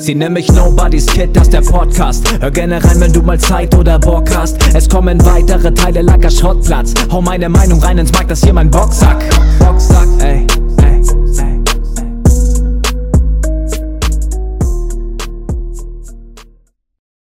Sie nennen mich Nobody's Kid, das ist der Podcast. Hör gerne rein, wenn du mal Zeit oder Bock hast. Es kommen weitere Teile, lager Schrottplatz. Hau meine Meinung rein ins Markt, das hier mein Boxsack. Boxsack, ey.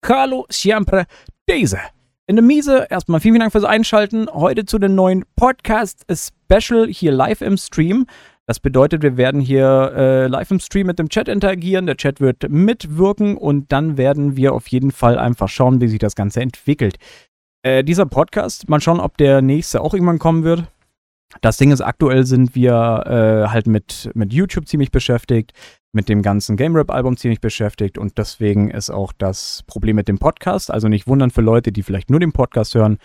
Hallo, siempre, diese. In der Miese, erstmal vielen, vielen Dank fürs Einschalten. Heute zu dem neuen Podcast-Special hier live im Stream. Das bedeutet, wir werden hier äh, live im Stream mit dem Chat interagieren. Der Chat wird mitwirken und dann werden wir auf jeden Fall einfach schauen, wie sich das Ganze entwickelt. Äh, dieser Podcast, mal schauen, ob der nächste auch irgendwann kommen wird. Das Ding ist, aktuell sind wir äh, halt mit, mit YouTube ziemlich beschäftigt, mit dem ganzen Game Rap-Album ziemlich beschäftigt und deswegen ist auch das Problem mit dem Podcast. Also nicht wundern für Leute, die vielleicht nur den Podcast hören.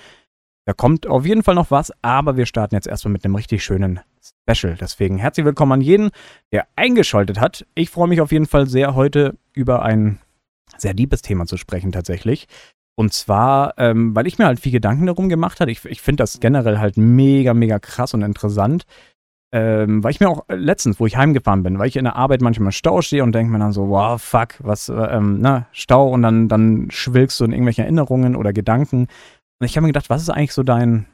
Da kommt auf jeden Fall noch was, aber wir starten jetzt erstmal mit einem richtig schönen Special. Deswegen herzlich willkommen an jeden, der eingeschaltet hat. Ich freue mich auf jeden Fall sehr, heute über ein sehr liebes Thema zu sprechen tatsächlich. Und zwar, ähm, weil ich mir halt viel Gedanken darum gemacht habe. Ich, ich finde das generell halt mega, mega krass und interessant. Ähm, weil ich mir auch letztens, wo ich heimgefahren bin, weil ich in der Arbeit manchmal Stau stehe und denke mir dann so, wow, fuck, was, äh, ähm, ne, Stau und dann, dann schwilgst du in irgendwelche Erinnerungen oder Gedanken. Und ich habe mir gedacht, was ist eigentlich so dein,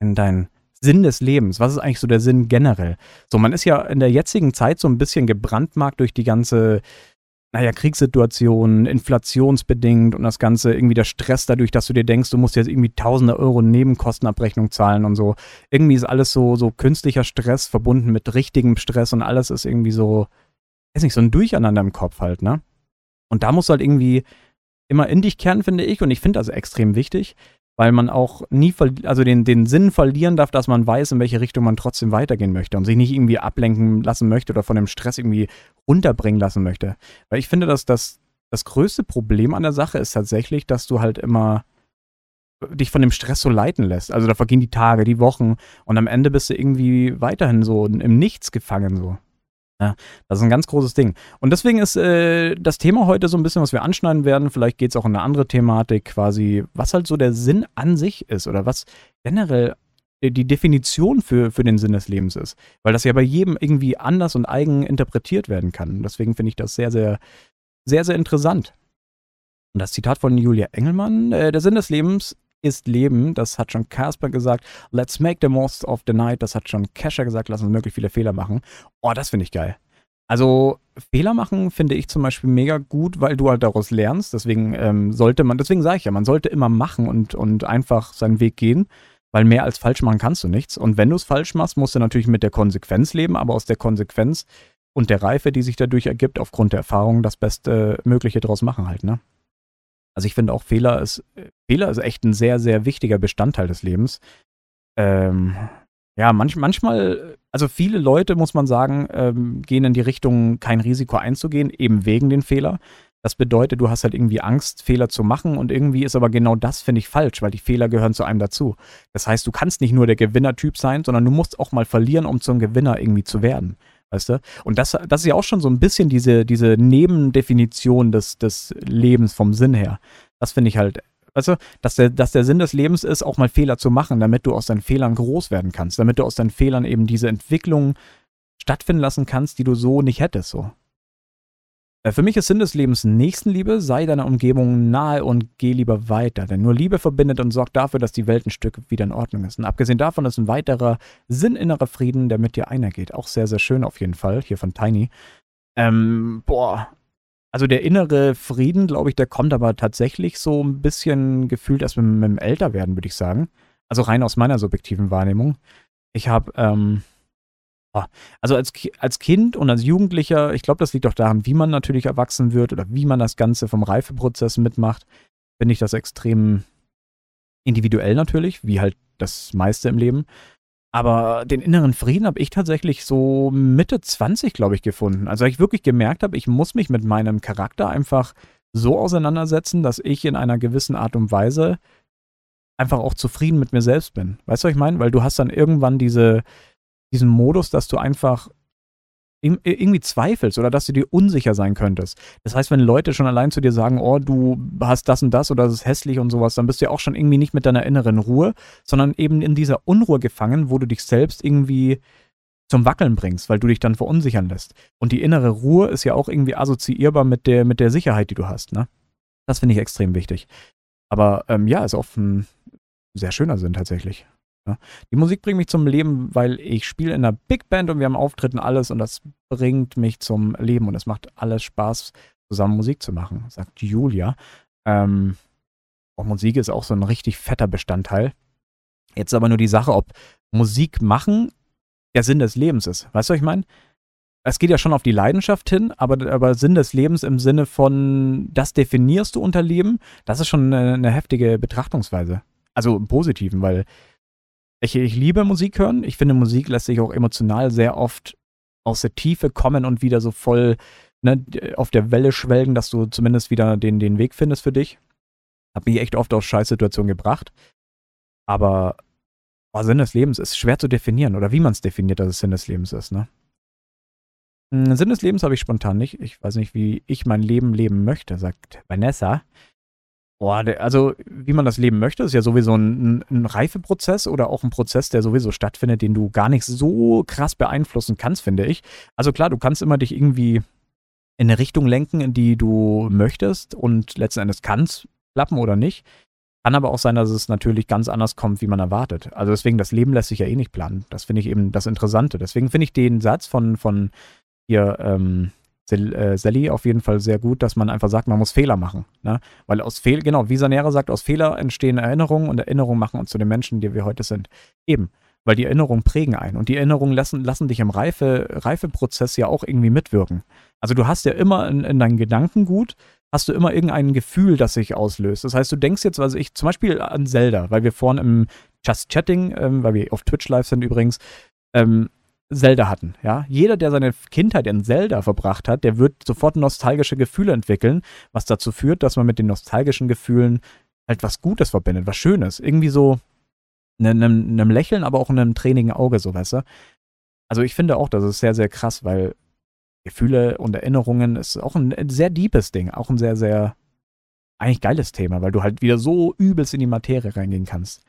dein Sinn des Lebens? Was ist eigentlich so der Sinn generell? So, man ist ja in der jetzigen Zeit so ein bisschen gebrandmarkt durch die ganze, naja, Kriegssituation, inflationsbedingt und das Ganze, irgendwie der Stress dadurch, dass du dir denkst, du musst jetzt irgendwie tausende Euro Nebenkostenabrechnung zahlen und so. Irgendwie ist alles so, so künstlicher Stress verbunden mit richtigem Stress und alles ist irgendwie so, weiß nicht, so ein Durcheinander im Kopf halt, ne? Und da musst du halt irgendwie immer in dich kehren, finde ich, und ich finde das extrem wichtig, weil man auch nie, also den, den Sinn verlieren darf, dass man weiß, in welche Richtung man trotzdem weitergehen möchte und sich nicht irgendwie ablenken lassen möchte oder von dem Stress irgendwie runterbringen lassen möchte. Weil ich finde, dass das, das größte Problem an der Sache ist tatsächlich, dass du halt immer dich von dem Stress so leiten lässt. Also da vergehen die Tage, die Wochen und am Ende bist du irgendwie weiterhin so im Nichts gefangen so. Ja, das ist ein ganz großes Ding. Und deswegen ist äh, das Thema heute so ein bisschen, was wir anschneiden werden. Vielleicht geht es auch in eine andere Thematik, quasi, was halt so der Sinn an sich ist oder was generell die Definition für, für den Sinn des Lebens ist. Weil das ja bei jedem irgendwie anders und eigen interpretiert werden kann. Deswegen finde ich das sehr, sehr, sehr, sehr interessant. Und das Zitat von Julia Engelmann, äh, der Sinn des Lebens ist Leben. Das hat schon Casper gesagt. Let's make the most of the night. Das hat schon Kesha gesagt. Lass uns möglichst viele Fehler machen. Oh, das finde ich geil. Also Fehler machen finde ich zum Beispiel mega gut, weil du halt daraus lernst. Deswegen ähm, sollte man, deswegen sage ich ja, man sollte immer machen und, und einfach seinen Weg gehen, weil mehr als falsch machen kannst du nichts. Und wenn du es falsch machst, musst du natürlich mit der Konsequenz leben, aber aus der Konsequenz und der Reife, die sich dadurch ergibt, aufgrund der Erfahrung, das Beste Mögliche draus machen halt, ne? Also ich finde auch Fehler ist, Fehler ist echt ein sehr, sehr wichtiger Bestandteil des Lebens. Ähm, ja, manch, manchmal, also viele Leute, muss man sagen, ähm, gehen in die Richtung, kein Risiko einzugehen, eben wegen den Fehler. Das bedeutet, du hast halt irgendwie Angst, Fehler zu machen und irgendwie ist aber genau das, finde ich, falsch, weil die Fehler gehören zu einem dazu. Das heißt, du kannst nicht nur der Gewinnertyp sein, sondern du musst auch mal verlieren, um zum Gewinner irgendwie zu werden. Weißt du? Und das, das ist ja auch schon so ein bisschen diese, diese Nebendefinition des, des Lebens vom Sinn her. Das finde ich halt, weißt du, dass der, dass der Sinn des Lebens ist, auch mal Fehler zu machen, damit du aus deinen Fehlern groß werden kannst, damit du aus deinen Fehlern eben diese Entwicklung stattfinden lassen kannst, die du so nicht hättest, so. Äh, für mich ist Sinn des Lebens Nächstenliebe, sei deiner Umgebung nahe und geh lieber weiter, denn nur Liebe verbindet und sorgt dafür, dass die Welt ein Stück wieder in Ordnung ist. Und abgesehen davon ist ein weiterer sinninnerer Frieden, der mit dir einhergeht. Auch sehr, sehr schön auf jeden Fall, hier von Tiny. Ähm, boah. Also der innere Frieden, glaube ich, der kommt aber tatsächlich so ein bisschen gefühlt erst mit, mit dem Älterwerden, würde ich sagen. Also rein aus meiner subjektiven Wahrnehmung. Ich habe, ähm, also als, als Kind und als Jugendlicher, ich glaube, das liegt auch daran, wie man natürlich erwachsen wird oder wie man das Ganze vom Reifeprozess mitmacht, finde ich das extrem individuell natürlich, wie halt das meiste im Leben. Aber den inneren Frieden habe ich tatsächlich so Mitte 20, glaube ich, gefunden. Also ich wirklich gemerkt habe, ich muss mich mit meinem Charakter einfach so auseinandersetzen, dass ich in einer gewissen Art und Weise einfach auch zufrieden mit mir selbst bin. Weißt du, was ich meine? Weil du hast dann irgendwann diese, diesen Modus, dass du einfach irgendwie zweifelst oder dass du dir unsicher sein könntest. Das heißt, wenn Leute schon allein zu dir sagen, oh, du hast das und das oder das ist hässlich und sowas, dann bist du ja auch schon irgendwie nicht mit deiner inneren Ruhe, sondern eben in dieser Unruhe gefangen, wo du dich selbst irgendwie zum Wackeln bringst, weil du dich dann verunsichern lässt. Und die innere Ruhe ist ja auch irgendwie assoziierbar mit der, mit der Sicherheit, die du hast. Ne? Das finde ich extrem wichtig. Aber ähm, ja, ist auch ein sehr schöner Sinn tatsächlich. Ja. Die Musik bringt mich zum Leben, weil ich spiele in einer Big Band und wir haben Auftritten alles und das bringt mich zum Leben und es macht alles Spaß, zusammen Musik zu machen, sagt Julia. Ähm, auch Musik ist auch so ein richtig fetter Bestandteil. Jetzt aber nur die Sache, ob Musik machen der Sinn des Lebens ist. Weißt du, was ich meine? Es geht ja schon auf die Leidenschaft hin, aber, aber Sinn des Lebens im Sinne von, das definierst du unter Leben, das ist schon eine, eine heftige Betrachtungsweise. Also im Positiven, weil ich, ich liebe Musik hören. Ich finde, Musik lässt sich auch emotional sehr oft aus der Tiefe kommen und wieder so voll ne, auf der Welle schwelgen, dass du zumindest wieder den, den Weg findest für dich. Hat mich echt oft auf Scheißsituationen gebracht. Aber oh, Sinn des Lebens ist schwer zu definieren oder wie man es definiert, dass es Sinn des Lebens ist, ne? Hm, Sinn des Lebens habe ich spontan nicht. Ich weiß nicht, wie ich mein Leben leben möchte, sagt Vanessa. Boah, also wie man das leben möchte, ist ja sowieso ein, ein Reifeprozess oder auch ein Prozess, der sowieso stattfindet, den du gar nicht so krass beeinflussen kannst, finde ich. Also klar, du kannst immer dich irgendwie in eine Richtung lenken, in die du möchtest und letzten Endes kann es klappen oder nicht. Kann aber auch sein, dass es natürlich ganz anders kommt, wie man erwartet. Also deswegen, das Leben lässt sich ja eh nicht planen. Das finde ich eben das Interessante. Deswegen finde ich den Satz von, von hier, ähm, äh, Sally auf jeden Fall sehr gut, dass man einfach sagt, man muss Fehler machen. Ne? Weil aus Fehl, genau, wie Sanera sagt, aus Fehler entstehen Erinnerungen und Erinnerungen machen uns zu den Menschen, die wir heute sind. Eben. Weil die Erinnerungen prägen ein und die Erinnerungen lassen, lassen dich im Reife, Reifeprozess ja auch irgendwie mitwirken. Also du hast ja immer in, in deinen Gedankengut, hast du immer irgendein Gefühl, das sich auslöst. Das heißt, du denkst jetzt, also ich zum Beispiel an Zelda, weil wir vorhin im Just Chatting, ähm, weil wir auf Twitch live sind übrigens, ähm, Zelda hatten. Ja? Jeder, der seine Kindheit in Zelda verbracht hat, der wird sofort nostalgische Gefühle entwickeln, was dazu führt, dass man mit den nostalgischen Gefühlen halt was Gutes verbindet, was Schönes. Irgendwie so einem, einem Lächeln, aber auch einem trainigen Auge, so weißt du. Also ich finde auch, das ist sehr, sehr krass, weil Gefühle und Erinnerungen ist auch ein sehr deepes Ding, auch ein sehr, sehr eigentlich geiles Thema, weil du halt wieder so übelst in die Materie reingehen kannst.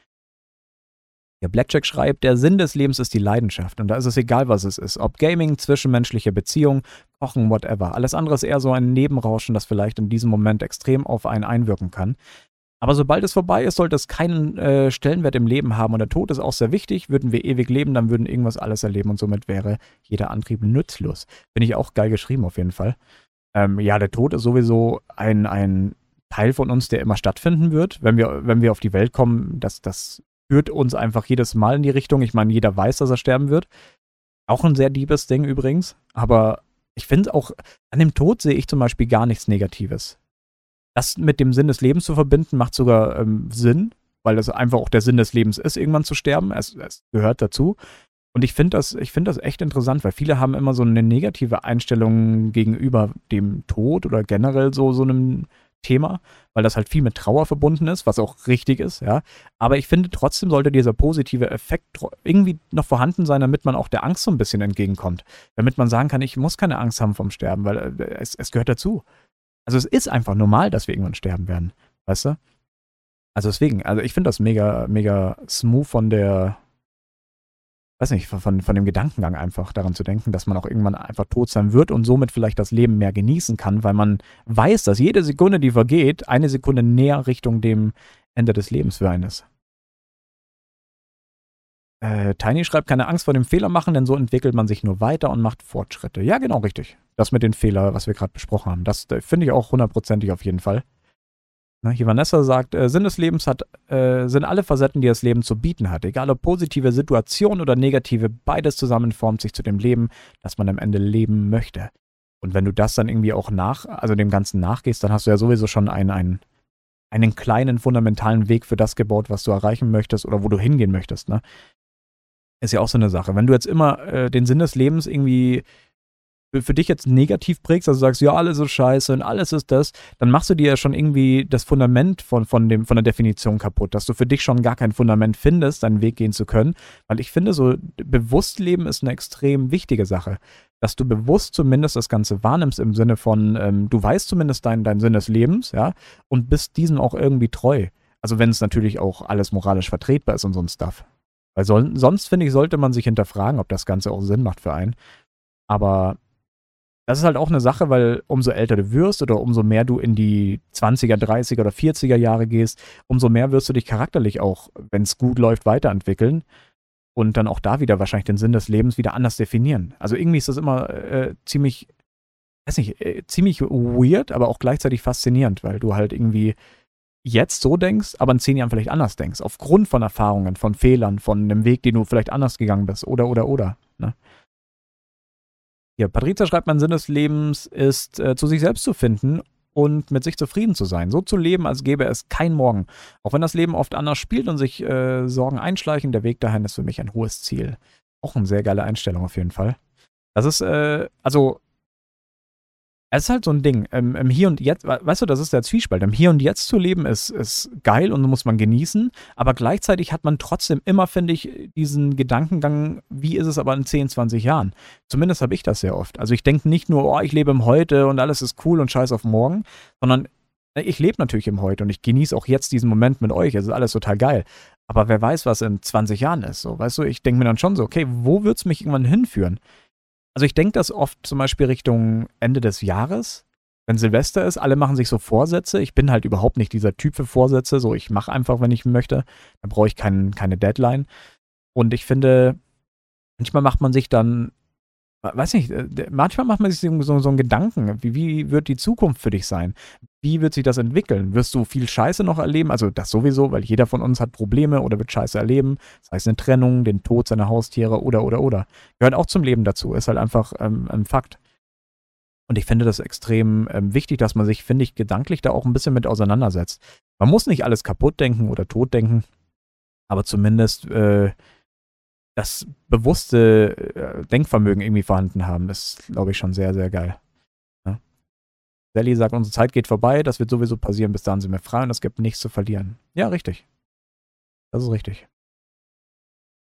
Der Blackjack schreibt, der Sinn des Lebens ist die Leidenschaft und da ist es egal, was es ist. Ob Gaming, zwischenmenschliche Beziehung, Kochen, whatever. Alles andere ist eher so ein Nebenrauschen, das vielleicht in diesem Moment extrem auf einen einwirken kann. Aber sobald es vorbei ist, sollte es keinen äh, Stellenwert im Leben haben und der Tod ist auch sehr wichtig. Würden wir ewig leben, dann würden irgendwas alles erleben und somit wäre jeder Antrieb nutzlos. Finde ich auch geil geschrieben auf jeden Fall. Ähm, ja, der Tod ist sowieso ein, ein Teil von uns, der immer stattfinden wird. Wenn wir, wenn wir auf die Welt kommen, das, das führt uns einfach jedes Mal in die Richtung. Ich meine, jeder weiß, dass er sterben wird. Auch ein sehr liebes Ding übrigens. Aber ich finde auch, an dem Tod sehe ich zum Beispiel gar nichts Negatives. Das mit dem Sinn des Lebens zu verbinden, macht sogar ähm, Sinn, weil das einfach auch der Sinn des Lebens ist, irgendwann zu sterben. Es, es gehört dazu. Und ich finde das, find das echt interessant, weil viele haben immer so eine negative Einstellung gegenüber dem Tod oder generell so, so einem Thema, weil das halt viel mit Trauer verbunden ist, was auch richtig ist, ja. Aber ich finde, trotzdem sollte dieser positive Effekt irgendwie noch vorhanden sein, damit man auch der Angst so ein bisschen entgegenkommt. Damit man sagen kann, ich muss keine Angst haben vom Sterben, weil äh, es, es gehört dazu. Also es ist einfach normal, dass wir irgendwann sterben werden, weißt du? Also deswegen, also ich finde das mega, mega smooth von der, weiß nicht, von, von dem Gedankengang einfach daran zu denken, dass man auch irgendwann einfach tot sein wird und somit vielleicht das Leben mehr genießen kann, weil man weiß, dass jede Sekunde, die vergeht, eine Sekunde näher Richtung dem Ende des Lebens für einen ist. Äh, Tiny schreibt, keine Angst vor dem Fehler machen, denn so entwickelt man sich nur weiter und macht Fortschritte. Ja, genau, richtig. Das mit den Fehlern, was wir gerade besprochen haben, das äh, finde ich auch hundertprozentig auf jeden Fall. Ne, hier Vanessa sagt, äh, Sinn des Lebens hat, äh, sind alle Facetten, die das Leben zu bieten hat. Egal ob positive Situation oder negative, beides zusammen formt sich zu dem Leben, das man am Ende leben möchte. Und wenn du das dann irgendwie auch nach, also dem Ganzen nachgehst, dann hast du ja sowieso schon einen, einen, einen kleinen fundamentalen Weg für das gebaut, was du erreichen möchtest oder wo du hingehen möchtest. Ne? Ist ja auch so eine Sache. Wenn du jetzt immer äh, den Sinn des Lebens irgendwie für dich jetzt negativ prägst, also sagst, ja, alles ist scheiße und alles ist das, dann machst du dir ja schon irgendwie das Fundament von, von, dem, von der Definition kaputt, dass du für dich schon gar kein Fundament findest, deinen Weg gehen zu können. Weil ich finde, so bewusst leben ist eine extrem wichtige Sache. Dass du bewusst zumindest das Ganze wahrnimmst im Sinne von, ähm, du weißt zumindest deinen dein Sinn des Lebens, ja, und bist diesem auch irgendwie treu. Also wenn es natürlich auch alles moralisch vertretbar ist und so ein Stuff. Weil so, sonst, finde ich, sollte man sich hinterfragen, ob das Ganze auch Sinn macht für einen. Aber das ist halt auch eine Sache, weil umso älter du wirst oder umso mehr du in die 20er, 30er oder 40er Jahre gehst, umso mehr wirst du dich charakterlich auch, wenn es gut läuft, weiterentwickeln und dann auch da wieder wahrscheinlich den Sinn des Lebens wieder anders definieren. Also irgendwie ist das immer äh, ziemlich, weiß nicht, äh, ziemlich weird, aber auch gleichzeitig faszinierend, weil du halt irgendwie jetzt so denkst, aber in zehn Jahren vielleicht anders denkst. Aufgrund von Erfahrungen, von Fehlern, von einem Weg, den du vielleicht anders gegangen bist oder, oder, oder. Ne? Hier, Patrizia schreibt, mein Sinn des Lebens ist, äh, zu sich selbst zu finden und mit sich zufrieden zu sein. So zu leben, als gäbe es kein Morgen. Auch wenn das Leben oft anders spielt und sich äh, Sorgen einschleichen, der Weg dahin ist für mich ein hohes Ziel. Auch eine sehr geile Einstellung auf jeden Fall. Das ist, äh, also es ist halt so ein Ding. Im, Im, Hier und Jetzt, weißt du, das ist der Zwiespalt. Im Hier und Jetzt zu leben ist, ist geil und muss man genießen. Aber gleichzeitig hat man trotzdem immer, finde ich, diesen Gedankengang, wie ist es aber in 10, 20 Jahren? Zumindest habe ich das sehr oft. Also ich denke nicht nur, oh, ich lebe im Heute und alles ist cool und scheiß auf morgen, sondern äh, ich lebe natürlich im Heute und ich genieße auch jetzt diesen Moment mit euch. Es ist alles total geil. Aber wer weiß, was in 20 Jahren ist. So, weißt du, ich denke mir dann schon so, okay, wo wird es mich irgendwann hinführen? Also ich denke das oft zum Beispiel Richtung Ende des Jahres, wenn Silvester ist, alle machen sich so Vorsätze. Ich bin halt überhaupt nicht dieser Typ für Vorsätze. So, ich mache einfach, wenn ich möchte. Da brauche ich kein, keine Deadline. Und ich finde, manchmal macht man sich dann weiß nicht, äh, manchmal macht man sich so, so einen Gedanken, wie, wie wird die Zukunft für dich sein? Wie wird sich das entwickeln? Wirst du viel Scheiße noch erleben? Also das sowieso, weil jeder von uns hat Probleme oder wird Scheiße erleben. Das heißt eine Trennung, den Tod seiner Haustiere oder, oder, oder. Gehört auch zum Leben dazu, ist halt einfach ähm, ein Fakt. Und ich finde das extrem ähm, wichtig, dass man sich, finde ich, gedanklich da auch ein bisschen mit auseinandersetzt. Man muss nicht alles kaputt denken oder tot denken, aber zumindest äh, das bewusste äh, Denkvermögen irgendwie vorhanden haben, ist, glaube ich, schon sehr, sehr geil. Sally sagt, unsere Zeit geht vorbei, das wird sowieso passieren, bis dahin sind wir frei und es gibt nichts zu verlieren. Ja, richtig. Das ist richtig.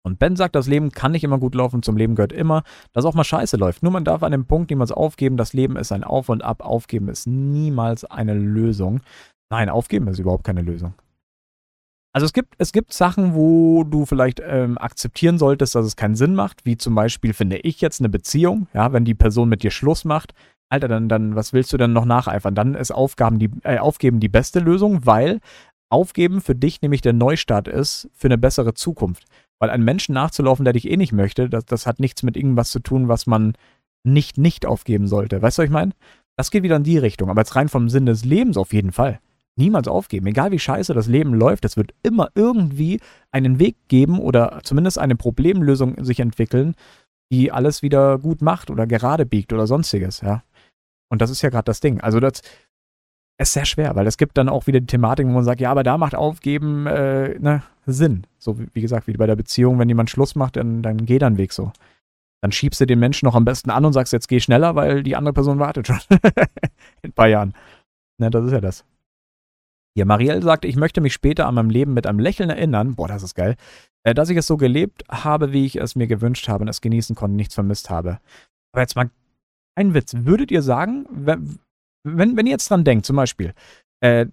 Und Ben sagt, das Leben kann nicht immer gut laufen, zum Leben gehört immer, dass auch mal Scheiße läuft. Nur man darf an dem Punkt niemals aufgeben, das Leben ist ein Auf und Ab, aufgeben ist niemals eine Lösung. Nein, aufgeben ist überhaupt keine Lösung. Also es gibt, es gibt Sachen, wo du vielleicht ähm, akzeptieren solltest, dass es keinen Sinn macht, wie zum Beispiel, finde ich jetzt, eine Beziehung, ja, wenn die Person mit dir Schluss macht, Alter, dann, dann, was willst du denn noch nacheifern? Dann ist Aufgaben die, äh, Aufgeben die beste Lösung, weil Aufgeben für dich nämlich der Neustart ist für eine bessere Zukunft. Weil einem Menschen nachzulaufen, der dich eh nicht möchte, das, das hat nichts mit irgendwas zu tun, was man nicht nicht aufgeben sollte. Weißt du, was ich meine? Das geht wieder in die Richtung, aber jetzt rein vom Sinn des Lebens auf jeden Fall niemals aufgeben. Egal wie scheiße das Leben läuft, es wird immer irgendwie einen Weg geben oder zumindest eine Problemlösung sich entwickeln, die alles wieder gut macht oder gerade biegt oder sonstiges, ja. Und das ist ja gerade das Ding. Also das ist sehr schwer, weil es gibt dann auch wieder die Thematik, wo man sagt, ja, aber da macht Aufgeben äh, ne, Sinn. So wie, wie, gesagt, wie bei der Beziehung, wenn jemand Schluss macht, dann, dann geh dein Weg so. Dann schiebst du den Menschen noch am besten an und sagst, jetzt geh schneller, weil die andere Person wartet schon. In ein paar Jahren. Ne, das ist ja das. Hier, Marielle sagt, ich möchte mich später an meinem Leben mit einem Lächeln erinnern, boah, das ist geil, äh, dass ich es so gelebt habe, wie ich es mir gewünscht habe und es genießen konnte, nichts vermisst habe. Aber jetzt mal ein Witz. Würdet ihr sagen, wenn, wenn, wenn ihr jetzt dran denkt, zum Beispiel, äh,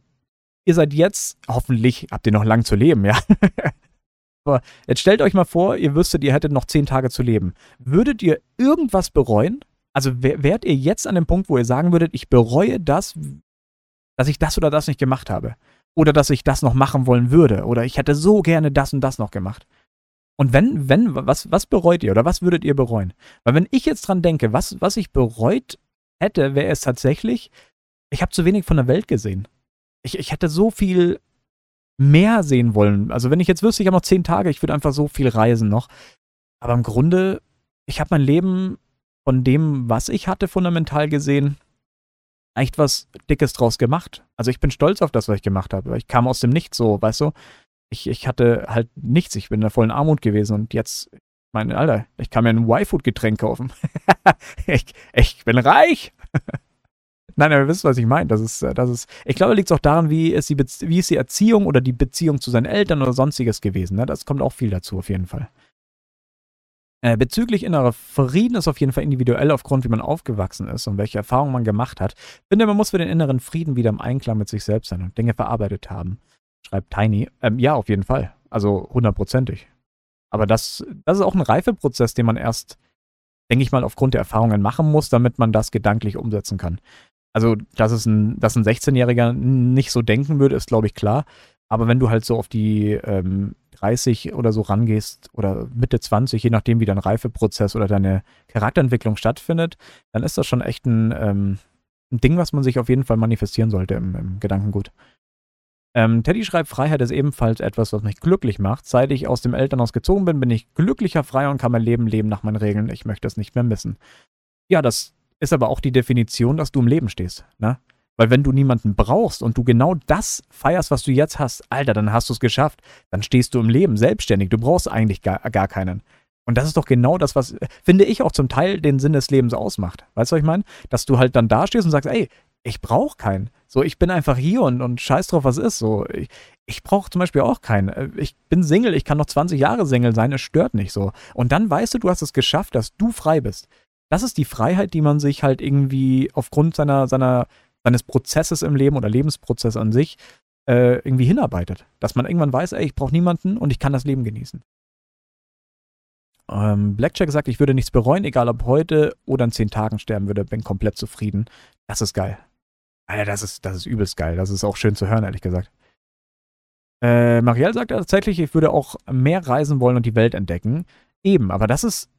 ihr seid jetzt, hoffentlich habt ihr noch lang zu leben, ja. Aber jetzt stellt euch mal vor, ihr wüsstet, ihr hättet noch zehn Tage zu leben. Würdet ihr irgendwas bereuen? Also wärt ihr jetzt an dem Punkt, wo ihr sagen würdet, ich bereue das, dass ich das oder das nicht gemacht habe. Oder dass ich das noch machen wollen würde. Oder ich hätte so gerne das und das noch gemacht. Und wenn, wenn, was, was bereut ihr oder was würdet ihr bereuen? Weil wenn ich jetzt dran denke, was, was ich bereut hätte, wäre es tatsächlich, ich habe zu wenig von der Welt gesehen. Ich, ich hätte so viel mehr sehen wollen. Also wenn ich jetzt wüsste, ich habe noch zehn Tage, ich würde einfach so viel reisen noch. Aber im Grunde, ich habe mein Leben von dem, was ich hatte, fundamental gesehen, echt was Dickes draus gemacht. Also ich bin stolz auf das, was ich gemacht habe. Ich kam aus dem Nichts so, weißt du? Ich, ich hatte halt nichts. Ich bin in der vollen Armut gewesen und jetzt, meine Alter, ich kann mir ein Y-Food-Getränk kaufen. ich, ich bin reich. Nein, aber ihr wisst, was ich meine. Das ist, das ist, ich glaube, liegt es auch daran, wie ist, die wie ist die Erziehung oder die Beziehung zu seinen Eltern oder sonstiges gewesen. Ne? Das kommt auch viel dazu, auf jeden Fall. Äh, bezüglich innerer Frieden ist auf jeden Fall individuell aufgrund, wie man aufgewachsen ist und welche Erfahrungen man gemacht hat. Ich finde, man muss für den inneren Frieden wieder im Einklang mit sich selbst sein und Dinge verarbeitet haben. Schreibt Tiny. Ähm, ja, auf jeden Fall. Also hundertprozentig. Aber das, das ist auch ein Reifeprozess, den man erst, denke ich mal, aufgrund der Erfahrungen machen muss, damit man das gedanklich umsetzen kann. Also, dass, es ein, dass ein 16-Jähriger nicht so denken würde, ist, glaube ich, klar. Aber wenn du halt so auf die ähm, 30 oder so rangehst oder Mitte 20, je nachdem, wie dein Reifeprozess oder deine Charakterentwicklung stattfindet, dann ist das schon echt ein, ähm, ein Ding, was man sich auf jeden Fall manifestieren sollte im, im Gedankengut. Ähm, Teddy schreibt, Freiheit ist ebenfalls etwas, was mich glücklich macht. Seit ich aus dem Elternhaus gezogen bin, bin ich glücklicher, freier und kann mein Leben leben nach meinen Regeln. Ich möchte es nicht mehr missen. Ja, das ist aber auch die Definition, dass du im Leben stehst. Ne? Weil wenn du niemanden brauchst und du genau das feierst, was du jetzt hast, Alter, dann hast du es geschafft. Dann stehst du im Leben selbstständig. Du brauchst eigentlich gar, gar keinen. Und das ist doch genau das, was, finde ich, auch zum Teil den Sinn des Lebens ausmacht. Weißt du, was ich meine? Dass du halt dann dastehst und sagst, ey, ich brauche keinen. So, ich bin einfach hier und, und scheiß drauf, was ist. So, ich, ich brauche zum Beispiel auch keinen. Ich bin Single, ich kann noch 20 Jahre Single sein, es stört nicht so. Und dann weißt du, du hast es geschafft, dass du frei bist. Das ist die Freiheit, die man sich halt irgendwie aufgrund seiner, seiner seines Prozesses im Leben oder Lebensprozess an sich äh, irgendwie hinarbeitet. Dass man irgendwann weiß, ey, ich brauche niemanden und ich kann das Leben genießen. Ähm, Blackjack sagt, ich würde nichts bereuen, egal ob heute oder in zehn Tagen sterben würde, bin komplett zufrieden. Das ist geil. Alter, das ist, das ist übelst geil. Das ist auch schön zu hören, ehrlich gesagt. Äh, Marielle sagt tatsächlich, ich würde auch mehr reisen wollen und die Welt entdecken. Eben, aber das ist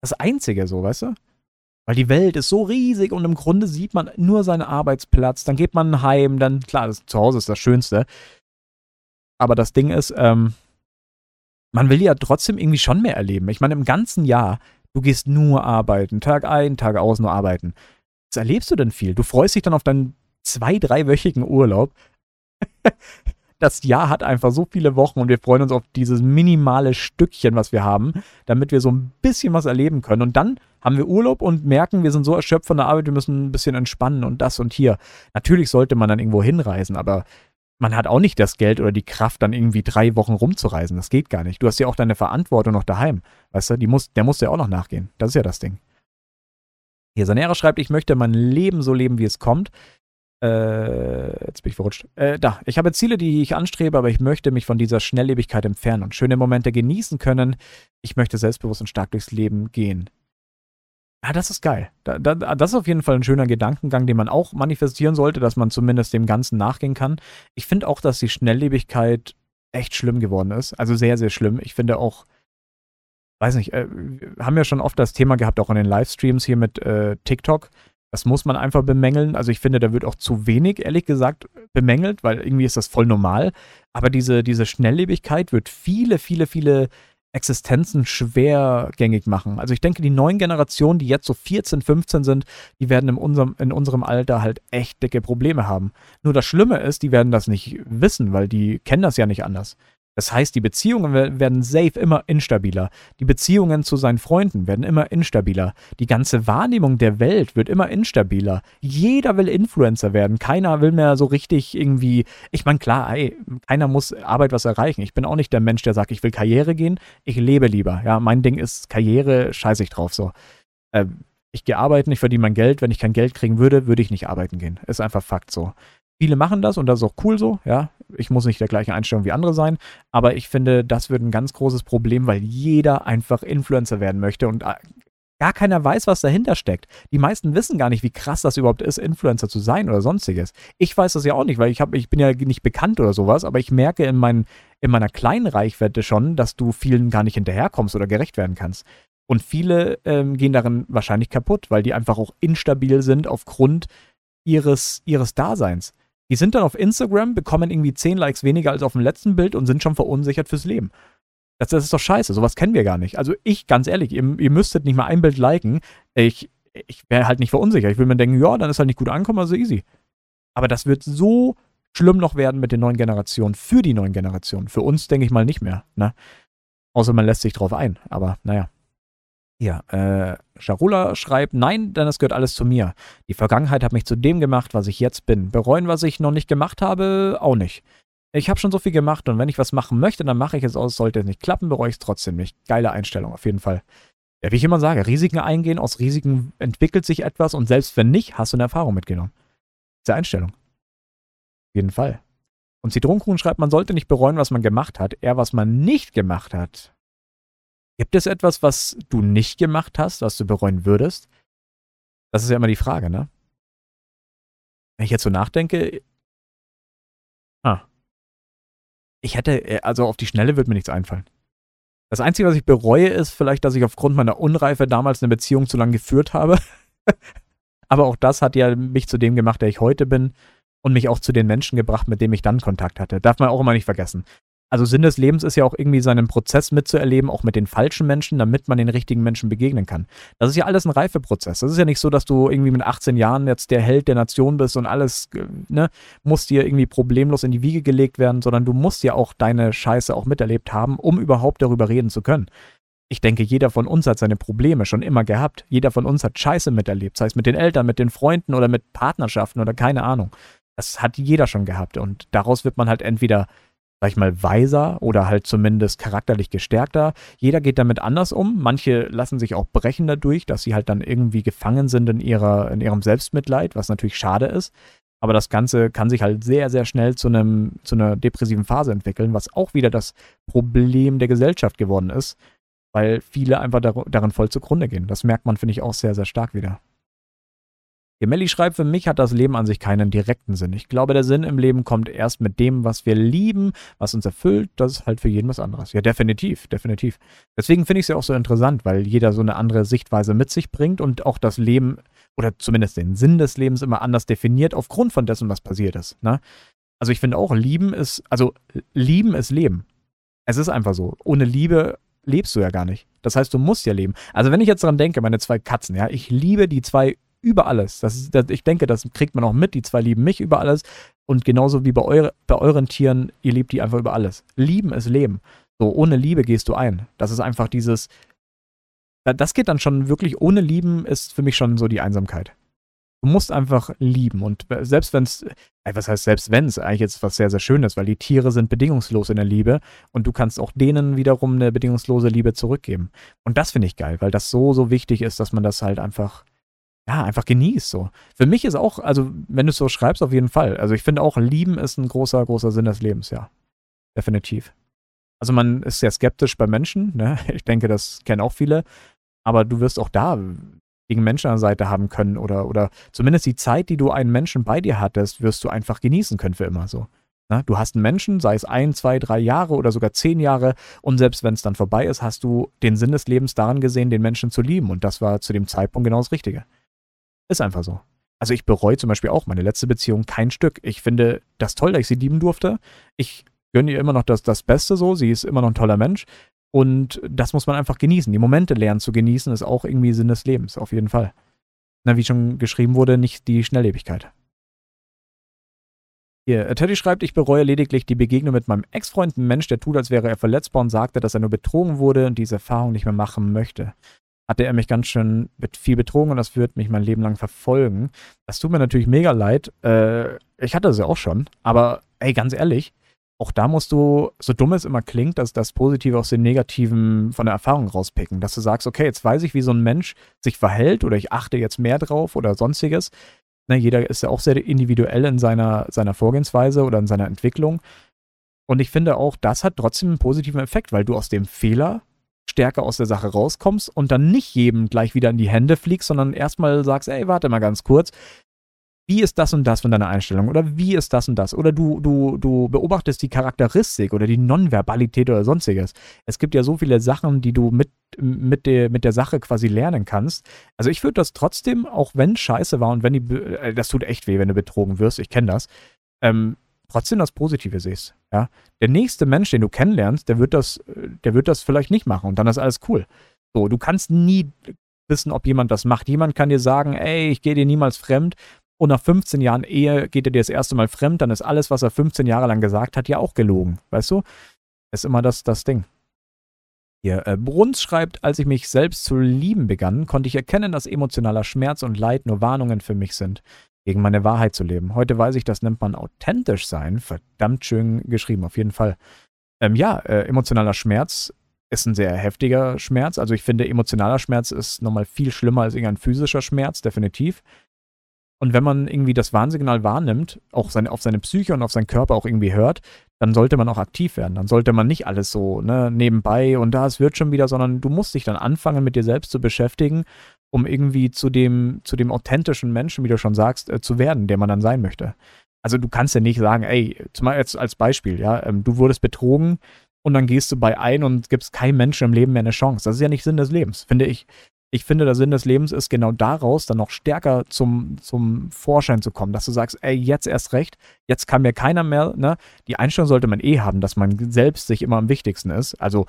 das Einzige so, weißt du? Weil die Welt ist so riesig und im Grunde sieht man nur seinen Arbeitsplatz. Dann geht man heim, dann, klar, das, zu Hause ist das Schönste. Aber das Ding ist, ähm, man will ja trotzdem irgendwie schon mehr erleben. Ich meine, im ganzen Jahr, du gehst nur arbeiten, Tag ein, Tag aus, nur arbeiten. Was erlebst du denn viel? Du freust dich dann auf deinen zwei, dreiwöchigen Urlaub. das Jahr hat einfach so viele Wochen und wir freuen uns auf dieses minimale Stückchen, was wir haben, damit wir so ein bisschen was erleben können. Und dann haben wir Urlaub und merken, wir sind so erschöpft von der Arbeit, wir müssen ein bisschen entspannen und das und hier. Natürlich sollte man dann irgendwo hinreisen, aber man hat auch nicht das Geld oder die Kraft, dann irgendwie drei Wochen rumzureisen. Das geht gar nicht. Du hast ja auch deine Verantwortung noch daheim. Weißt du, die muss, der muss ja auch noch nachgehen. Das ist ja das Ding. Hier, Sanera schreibt, ich möchte mein Leben so leben, wie es kommt. Äh, jetzt bin ich verrutscht. Äh, da, ich habe Ziele, die ich anstrebe, aber ich möchte mich von dieser Schnelllebigkeit entfernen und schöne Momente genießen können. Ich möchte selbstbewusst und stark durchs Leben gehen. Ja, das ist geil. Da, da, das ist auf jeden Fall ein schöner Gedankengang, den man auch manifestieren sollte, dass man zumindest dem Ganzen nachgehen kann. Ich finde auch, dass die Schnelllebigkeit echt schlimm geworden ist. Also sehr, sehr schlimm. Ich finde auch, weiß nicht, äh, haben ja schon oft das Thema gehabt, auch in den Livestreams hier mit äh, TikTok, das muss man einfach bemängeln. Also ich finde, da wird auch zu wenig, ehrlich gesagt, bemängelt, weil irgendwie ist das voll normal. Aber diese, diese Schnelllebigkeit wird viele, viele, viele Existenzen schwergängig machen. Also ich denke, die neuen Generationen, die jetzt so 14, 15 sind, die werden in unserem, in unserem Alter halt echt dicke Probleme haben. Nur das Schlimme ist, die werden das nicht wissen, weil die kennen das ja nicht anders. Das heißt, die Beziehungen werden safe immer instabiler. Die Beziehungen zu seinen Freunden werden immer instabiler. Die ganze Wahrnehmung der Welt wird immer instabiler. Jeder will Influencer werden. Keiner will mehr so richtig irgendwie. Ich meine, klar, ey, keiner muss Arbeit was erreichen. Ich bin auch nicht der Mensch, der sagt, ich will Karriere gehen. Ich lebe lieber. Ja, mein Ding ist Karriere, scheiße ich drauf so. Äh, ich gehe arbeiten, ich verdiene mein Geld. Wenn ich kein Geld kriegen würde, würde ich nicht arbeiten gehen. Ist einfach Fakt so. Viele machen das und das ist auch cool so, ja. Ich muss nicht der gleichen Einstellung wie andere sein, aber ich finde, das wird ein ganz großes Problem, weil jeder einfach Influencer werden möchte und äh, gar keiner weiß, was dahinter steckt. Die meisten wissen gar nicht, wie krass das überhaupt ist, Influencer zu sein oder sonstiges. Ich weiß das ja auch nicht, weil ich, hab, ich bin ja nicht bekannt oder sowas, aber ich merke in, mein, in meiner kleinen Reichweite schon, dass du vielen gar nicht hinterherkommst oder gerecht werden kannst. Und viele ähm, gehen darin wahrscheinlich kaputt, weil die einfach auch instabil sind aufgrund ihres, ihres Daseins. Die sind dann auf Instagram, bekommen irgendwie 10 Likes weniger als auf dem letzten Bild und sind schon verunsichert fürs Leben. Das, das ist doch scheiße, sowas kennen wir gar nicht. Also ich, ganz ehrlich, ihr, ihr müsstet nicht mal ein Bild liken. Ich, ich wäre halt nicht verunsichert. Ich will mir denken, ja, dann ist halt nicht gut ankommen, also easy. Aber das wird so schlimm noch werden mit den neuen Generationen, für die neuen Generationen. Für uns denke ich mal nicht mehr, ne? Außer man lässt sich drauf ein. Aber naja. Ja, äh, Charula schreibt, nein, denn es gehört alles zu mir. Die Vergangenheit hat mich zu dem gemacht, was ich jetzt bin. Bereuen, was ich noch nicht gemacht habe, auch nicht. Ich habe schon so viel gemacht und wenn ich was machen möchte, dann mache ich es aus. Sollte es nicht klappen, bereue ich es trotzdem nicht. Geile Einstellung, auf jeden Fall. Ja, wie ich immer sage, Risiken eingehen, aus Risiken entwickelt sich etwas und selbst wenn nicht, hast du eine Erfahrung mitgenommen. Diese Einstellung. Auf jeden Fall. Und Zitronenkuchen schreibt, man sollte nicht bereuen, was man gemacht hat, eher was man nicht gemacht hat. Gibt es etwas, was du nicht gemacht hast, was du bereuen würdest? Das ist ja immer die Frage, ne? Wenn ich jetzt so nachdenke, ah, ich hätte, äh, also auf die Schnelle wird mir nichts einfallen. Das Einzige, was ich bereue, ist vielleicht, dass ich aufgrund meiner Unreife damals eine Beziehung zu lange geführt habe. Aber auch das hat ja mich zu dem gemacht, der ich heute bin und mich auch zu den Menschen gebracht, mit denen ich dann Kontakt hatte. Darf man auch immer nicht vergessen also Sinn des Lebens ist ja auch irgendwie seinen Prozess mitzuerleben, auch mit den falschen Menschen, damit man den richtigen Menschen begegnen kann. Das ist ja alles ein Reifeprozess. Das ist ja nicht so, dass du irgendwie mit 18 Jahren jetzt der Held der Nation bist und alles, äh, ne, muss dir irgendwie problemlos in die Wiege gelegt werden, sondern du musst ja auch deine Scheiße auch miterlebt haben, um überhaupt darüber reden zu können. Ich denke, jeder von uns hat seine Probleme schon immer gehabt. Jeder von uns hat Scheiße miterlebt, sei es mit den Eltern, mit den Freunden oder mit Partnerschaften oder keine Ahnung. Das hat jeder schon gehabt und daraus wird man halt entweder sag ich mal, weiser oder halt zumindest charakterlich gestärkter. Jeder geht damit anders um. Manche lassen sich auch brechen dadurch, dass sie halt dann irgendwie gefangen sind in, ihrer, in ihrem Selbstmitleid, was natürlich schade ist. Aber das Ganze kann sich halt sehr, sehr schnell zu, einem, zu einer depressiven Phase entwickeln, was auch wieder das Problem der Gesellschaft geworden ist, weil viele einfach dar darin voll zugrunde gehen. Das merkt man, finde ich, auch sehr, sehr stark wieder. Gemelli schreibt, für mich hat das Leben an sich keinen direkten Sinn. Ich glaube, der Sinn im Leben kommt erst mit dem, was wir lieben, was uns erfüllt. Das ist halt für jeden was anderes. Ja, definitiv, definitiv. Deswegen finde ich es ja auch so interessant, weil jeder so eine andere Sichtweise mit sich bringt und auch das Leben oder zumindest den Sinn des Lebens immer anders definiert aufgrund von dessen, was passiert ist. Ne? Also ich finde auch, lieben ist, also lieben ist Leben. Es ist einfach so. Ohne Liebe lebst du ja gar nicht. Das heißt, du musst ja leben. Also wenn ich jetzt daran denke, meine zwei Katzen, ja, ich liebe die zwei über alles. Das ist, das, ich denke, das kriegt man auch mit. Die zwei lieben mich über alles. Und genauso wie bei, eure, bei euren Tieren, ihr liebt die einfach über alles. Lieben ist Leben. So, ohne Liebe gehst du ein. Das ist einfach dieses. Das geht dann schon wirklich, ohne Lieben ist für mich schon so die Einsamkeit. Du musst einfach lieben. Und selbst wenn es, was heißt selbst wenn es eigentlich jetzt was sehr, sehr Schönes, weil die Tiere sind bedingungslos in der Liebe und du kannst auch denen wiederum eine bedingungslose Liebe zurückgeben. Und das finde ich geil, weil das so, so wichtig ist, dass man das halt einfach ja, einfach genießt so. Für mich ist auch, also wenn du es so schreibst, auf jeden Fall. Also ich finde auch, lieben ist ein großer, großer Sinn des Lebens, ja. Definitiv. Also man ist sehr skeptisch bei Menschen, ne? Ich denke, das kennen auch viele. Aber du wirst auch da gegen Menschen an der Seite haben können oder, oder zumindest die Zeit, die du einen Menschen bei dir hattest, wirst du einfach genießen können für immer so. Ne? Du hast einen Menschen, sei es ein, zwei, drei Jahre oder sogar zehn Jahre und selbst wenn es dann vorbei ist, hast du den Sinn des Lebens daran gesehen, den Menschen zu lieben und das war zu dem Zeitpunkt genau das Richtige. Ist einfach so. Also ich bereue zum Beispiel auch meine letzte Beziehung kein Stück. Ich finde das toll, dass ich sie lieben durfte. Ich gönne ihr immer noch das, das Beste so. Sie ist immer noch ein toller Mensch. Und das muss man einfach genießen. Die Momente lernen zu genießen, ist auch irgendwie Sinn des Lebens, auf jeden Fall. Na, wie schon geschrieben wurde, nicht die Schnelllebigkeit. Hier, Teddy schreibt, ich bereue lediglich die Begegnung mit meinem Ex-Freund, ein Mensch, der tut, als wäre er verletzbar und sagte, dass er nur betrogen wurde und diese Erfahrung nicht mehr machen möchte hatte er mich ganz schön viel betrogen und das wird mich mein Leben lang verfolgen. Das tut mir natürlich mega leid. Äh, ich hatte es ja auch schon, aber ey, ganz ehrlich, auch da musst du, so dumm es immer klingt, dass das Positive aus dem Negativen von der Erfahrung rauspicken. Dass du sagst, okay, jetzt weiß ich, wie so ein Mensch sich verhält oder ich achte jetzt mehr drauf oder sonstiges. Ne, jeder ist ja auch sehr individuell in seiner, seiner Vorgehensweise oder in seiner Entwicklung. Und ich finde auch, das hat trotzdem einen positiven Effekt, weil du aus dem Fehler stärker aus der Sache rauskommst und dann nicht jedem gleich wieder in die Hände fliegst, sondern erstmal sagst, ey, warte mal ganz kurz, wie ist das und das von deiner Einstellung oder wie ist das und das oder du, du, du beobachtest die Charakteristik oder die Nonverbalität oder sonstiges. Es gibt ja so viele Sachen, die du mit, mit, der, mit der Sache quasi lernen kannst. Also ich würde das trotzdem, auch wenn scheiße war und wenn die, äh, das tut echt weh, wenn du betrogen wirst, ich kenne das, ähm, trotzdem das Positive siehst. Ja? Der nächste Mensch, den du kennenlernst, der wird das, der wird das vielleicht nicht machen und dann ist alles cool. So, du kannst nie wissen, ob jemand das macht. Jemand kann dir sagen, ey, ich gehe dir niemals fremd. Und nach 15 Jahren Ehe geht er dir das erste Mal fremd, dann ist alles, was er 15 Jahre lang gesagt hat, ja auch gelogen. Weißt du? ist immer das, das Ding. Hier, äh, Bruns schreibt, als ich mich selbst zu lieben begann, konnte ich erkennen, dass emotionaler Schmerz und Leid nur Warnungen für mich sind gegen meine Wahrheit zu leben. Heute weiß ich, das nennt man authentisch sein. Verdammt schön geschrieben, auf jeden Fall. Ähm, ja, äh, emotionaler Schmerz ist ein sehr heftiger Schmerz. Also ich finde, emotionaler Schmerz ist nochmal viel schlimmer als irgendein physischer Schmerz, definitiv. Und wenn man irgendwie das Warnsignal wahrnimmt, auch seine, auf seine Psyche und auf seinen Körper auch irgendwie hört, dann sollte man auch aktiv werden. Dann sollte man nicht alles so ne, nebenbei und da es wird schon wieder, sondern du musst dich dann anfangen, mit dir selbst zu beschäftigen, um irgendwie zu dem, zu dem authentischen Menschen, wie du schon sagst, äh, zu werden, der man dann sein möchte. Also du kannst ja nicht sagen, ey, zum jetzt als Beispiel, ja, ähm, du wurdest betrogen und dann gehst du bei ein und gibst keinem Menschen im Leben mehr eine Chance. Das ist ja nicht Sinn des Lebens, finde ich ich finde, der Sinn des Lebens ist genau daraus, dann noch stärker zum, zum Vorschein zu kommen, dass du sagst, ey, jetzt erst recht, jetzt kann mir keiner mehr, ne? Die Einstellung sollte man eh haben, dass man selbst sich immer am wichtigsten ist. Also,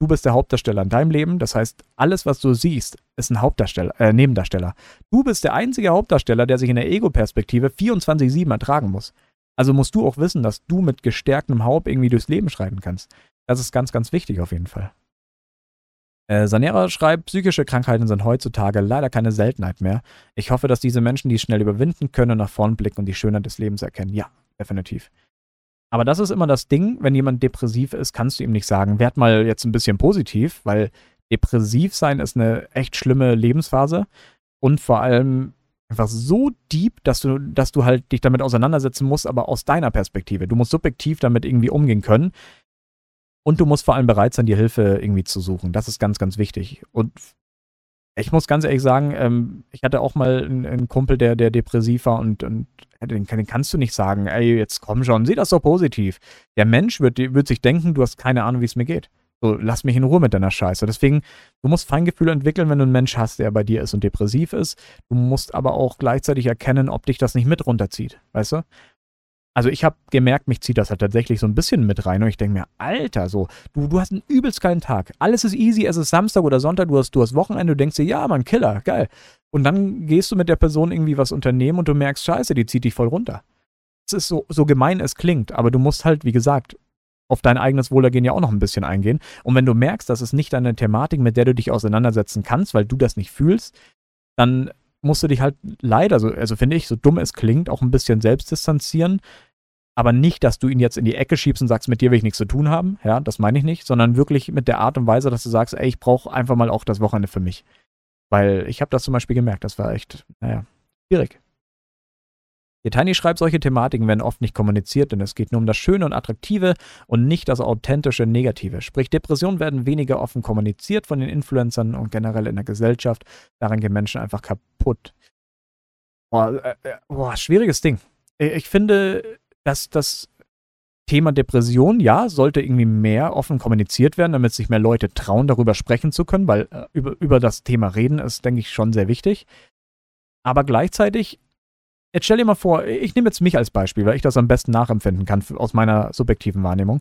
du bist der Hauptdarsteller in deinem Leben, das heißt, alles, was du siehst, ist ein Hauptdarsteller, äh, Nebendarsteller. Du bist der einzige Hauptdarsteller, der sich in der Ego-Perspektive 24-7 ertragen muss. Also musst du auch wissen, dass du mit gestärktem Haupt irgendwie durchs Leben schreiten kannst. Das ist ganz, ganz wichtig auf jeden Fall. Äh, Sanera schreibt, psychische Krankheiten sind heutzutage leider keine Seltenheit mehr. Ich hoffe, dass diese Menschen die schnell überwinden können, nach vorn blicken und die Schönheit des Lebens erkennen. Ja, definitiv. Aber das ist immer das Ding, wenn jemand depressiv ist, kannst du ihm nicht sagen, werd mal jetzt ein bisschen positiv, weil depressiv sein ist eine echt schlimme Lebensphase und vor allem einfach so deep, dass du, dass du halt dich damit auseinandersetzen musst, aber aus deiner Perspektive. Du musst subjektiv damit irgendwie umgehen können. Und du musst vor allem bereit sein, die Hilfe irgendwie zu suchen. Das ist ganz, ganz wichtig. Und ich muss ganz ehrlich sagen, ähm, ich hatte auch mal einen, einen, Kumpel, der, der depressiv war und, und den, kannst du nicht sagen, ey, jetzt komm schon, sieh das doch positiv. Der Mensch wird, wird sich denken, du hast keine Ahnung, wie es mir geht. So, lass mich in Ruhe mit deiner Scheiße. Deswegen, du musst Feingefühl entwickeln, wenn du einen Mensch hast, der bei dir ist und depressiv ist. Du musst aber auch gleichzeitig erkennen, ob dich das nicht mit runterzieht. Weißt du? Also ich habe gemerkt, mich zieht das halt tatsächlich so ein bisschen mit rein und ich denke mir, Alter, so, du, du hast einen übelst geilen Tag. Alles ist easy, es ist Samstag oder Sonntag, du hast, du hast Wochenende, du denkst dir, ja, Mann, Killer, geil. Und dann gehst du mit der Person irgendwie was unternehmen und du merkst, scheiße, die zieht dich voll runter. Es ist so, so gemein es klingt, aber du musst halt, wie gesagt, auf dein eigenes Wohlergehen ja auch noch ein bisschen eingehen. Und wenn du merkst, das ist nicht deine Thematik, mit der du dich auseinandersetzen kannst, weil du das nicht fühlst, dann musst du dich halt leider, so, also finde ich, so dumm es klingt, auch ein bisschen selbst distanzieren aber nicht, dass du ihn jetzt in die Ecke schiebst und sagst, mit dir will ich nichts zu tun haben. Ja, das meine ich nicht, sondern wirklich mit der Art und Weise, dass du sagst, ey, ich brauche einfach mal auch das Wochenende für mich. Weil ich habe das zum Beispiel gemerkt, das war echt, naja, schwierig. Tiny schreibt, solche Thematiken werden oft nicht kommuniziert, denn es geht nur um das Schöne und Attraktive und nicht das authentische Negative. Sprich, Depressionen werden weniger offen kommuniziert von den Influencern und generell in der Gesellschaft. Daran gehen Menschen einfach kaputt. Boah, äh, äh, boah schwieriges Ding. Ich finde, dass das Thema Depression, ja, sollte irgendwie mehr offen kommuniziert werden, damit sich mehr Leute trauen, darüber sprechen zu können, weil äh, über, über das Thema reden ist, denke ich, schon sehr wichtig. Aber gleichzeitig, jetzt stell dir mal vor, ich nehme jetzt mich als Beispiel, weil ich das am besten nachempfinden kann aus meiner subjektiven Wahrnehmung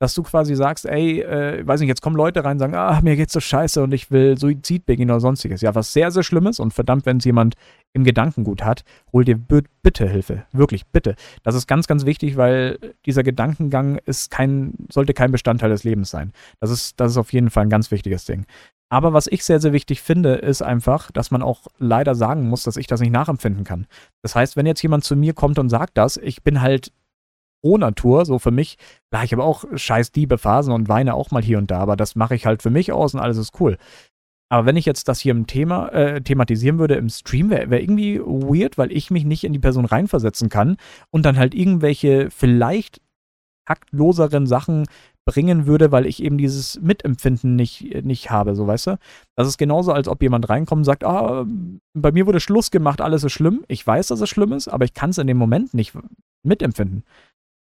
dass du quasi sagst, ey, äh, weiß nicht, jetzt kommen Leute rein und sagen, ah, mir geht's so scheiße und ich will Suizid begehen oder sonstiges. Ja, was sehr, sehr Schlimmes und verdammt, wenn es jemand im Gedankengut hat, hol dir bitte Hilfe. Wirklich, bitte. Das ist ganz, ganz wichtig, weil dieser Gedankengang ist kein, sollte kein Bestandteil des Lebens sein. Das ist, das ist auf jeden Fall ein ganz wichtiges Ding. Aber was ich sehr, sehr wichtig finde, ist einfach, dass man auch leider sagen muss, dass ich das nicht nachempfinden kann. Das heißt, wenn jetzt jemand zu mir kommt und sagt das, ich bin halt Pro-Natur, so für mich. Klar, ich habe auch scheiß diebe Phasen und weine auch mal hier und da, aber das mache ich halt für mich aus und alles ist cool. Aber wenn ich jetzt das hier im Thema äh, thematisieren würde im Stream, wäre wär irgendwie weird, weil ich mich nicht in die Person reinversetzen kann und dann halt irgendwelche vielleicht taktloseren Sachen bringen würde, weil ich eben dieses Mitempfinden nicht, nicht habe, so weißt du? Das ist genauso, als ob jemand reinkommt und sagt, ah, bei mir wurde Schluss gemacht, alles ist schlimm. Ich weiß, dass es schlimm ist, aber ich kann es in dem Moment nicht mitempfinden.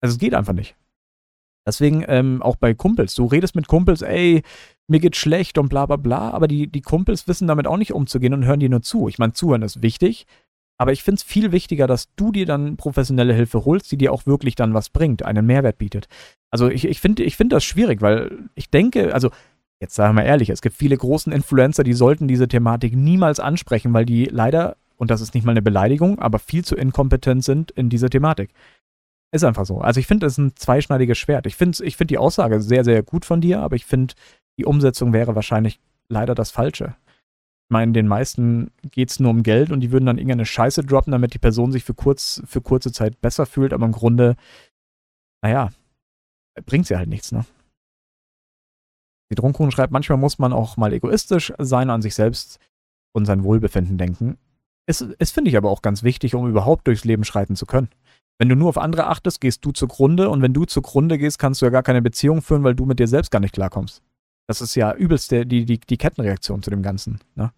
Also es geht einfach nicht. Deswegen ähm, auch bei Kumpels. Du redest mit Kumpels, ey, mir geht's schlecht und bla bla bla, aber die, die Kumpels wissen damit auch nicht umzugehen und hören dir nur zu. Ich meine, zuhören ist wichtig, aber ich finde es viel wichtiger, dass du dir dann professionelle Hilfe holst, die dir auch wirklich dann was bringt, einen Mehrwert bietet. Also ich, ich finde ich find das schwierig, weil ich denke, also jetzt sagen wir ehrlich, es gibt viele großen Influencer, die sollten diese Thematik niemals ansprechen, weil die leider, und das ist nicht mal eine Beleidigung, aber viel zu inkompetent sind in dieser Thematik. Ist einfach so. Also ich finde, es ist ein zweischneidiges Schwert. Ich finde ich find die Aussage sehr, sehr gut von dir, aber ich finde, die Umsetzung wäre wahrscheinlich leider das Falsche. Ich meine, den meisten geht es nur um Geld und die würden dann irgendeine Scheiße droppen, damit die Person sich für, kurz, für kurze Zeit besser fühlt, aber im Grunde, naja, bringt sie halt nichts, ne? Die Drunkkuchen schreibt, manchmal muss man auch mal egoistisch sein, an sich selbst und sein Wohlbefinden denken. ist, ist finde ich aber auch ganz wichtig, um überhaupt durchs Leben schreiten zu können. Wenn du nur auf andere achtest, gehst du zugrunde und wenn du zugrunde gehst, kannst du ja gar keine Beziehung führen, weil du mit dir selbst gar nicht klarkommst. Das ist ja übelst der, die, die, die Kettenreaktion zu dem Ganzen. Ne?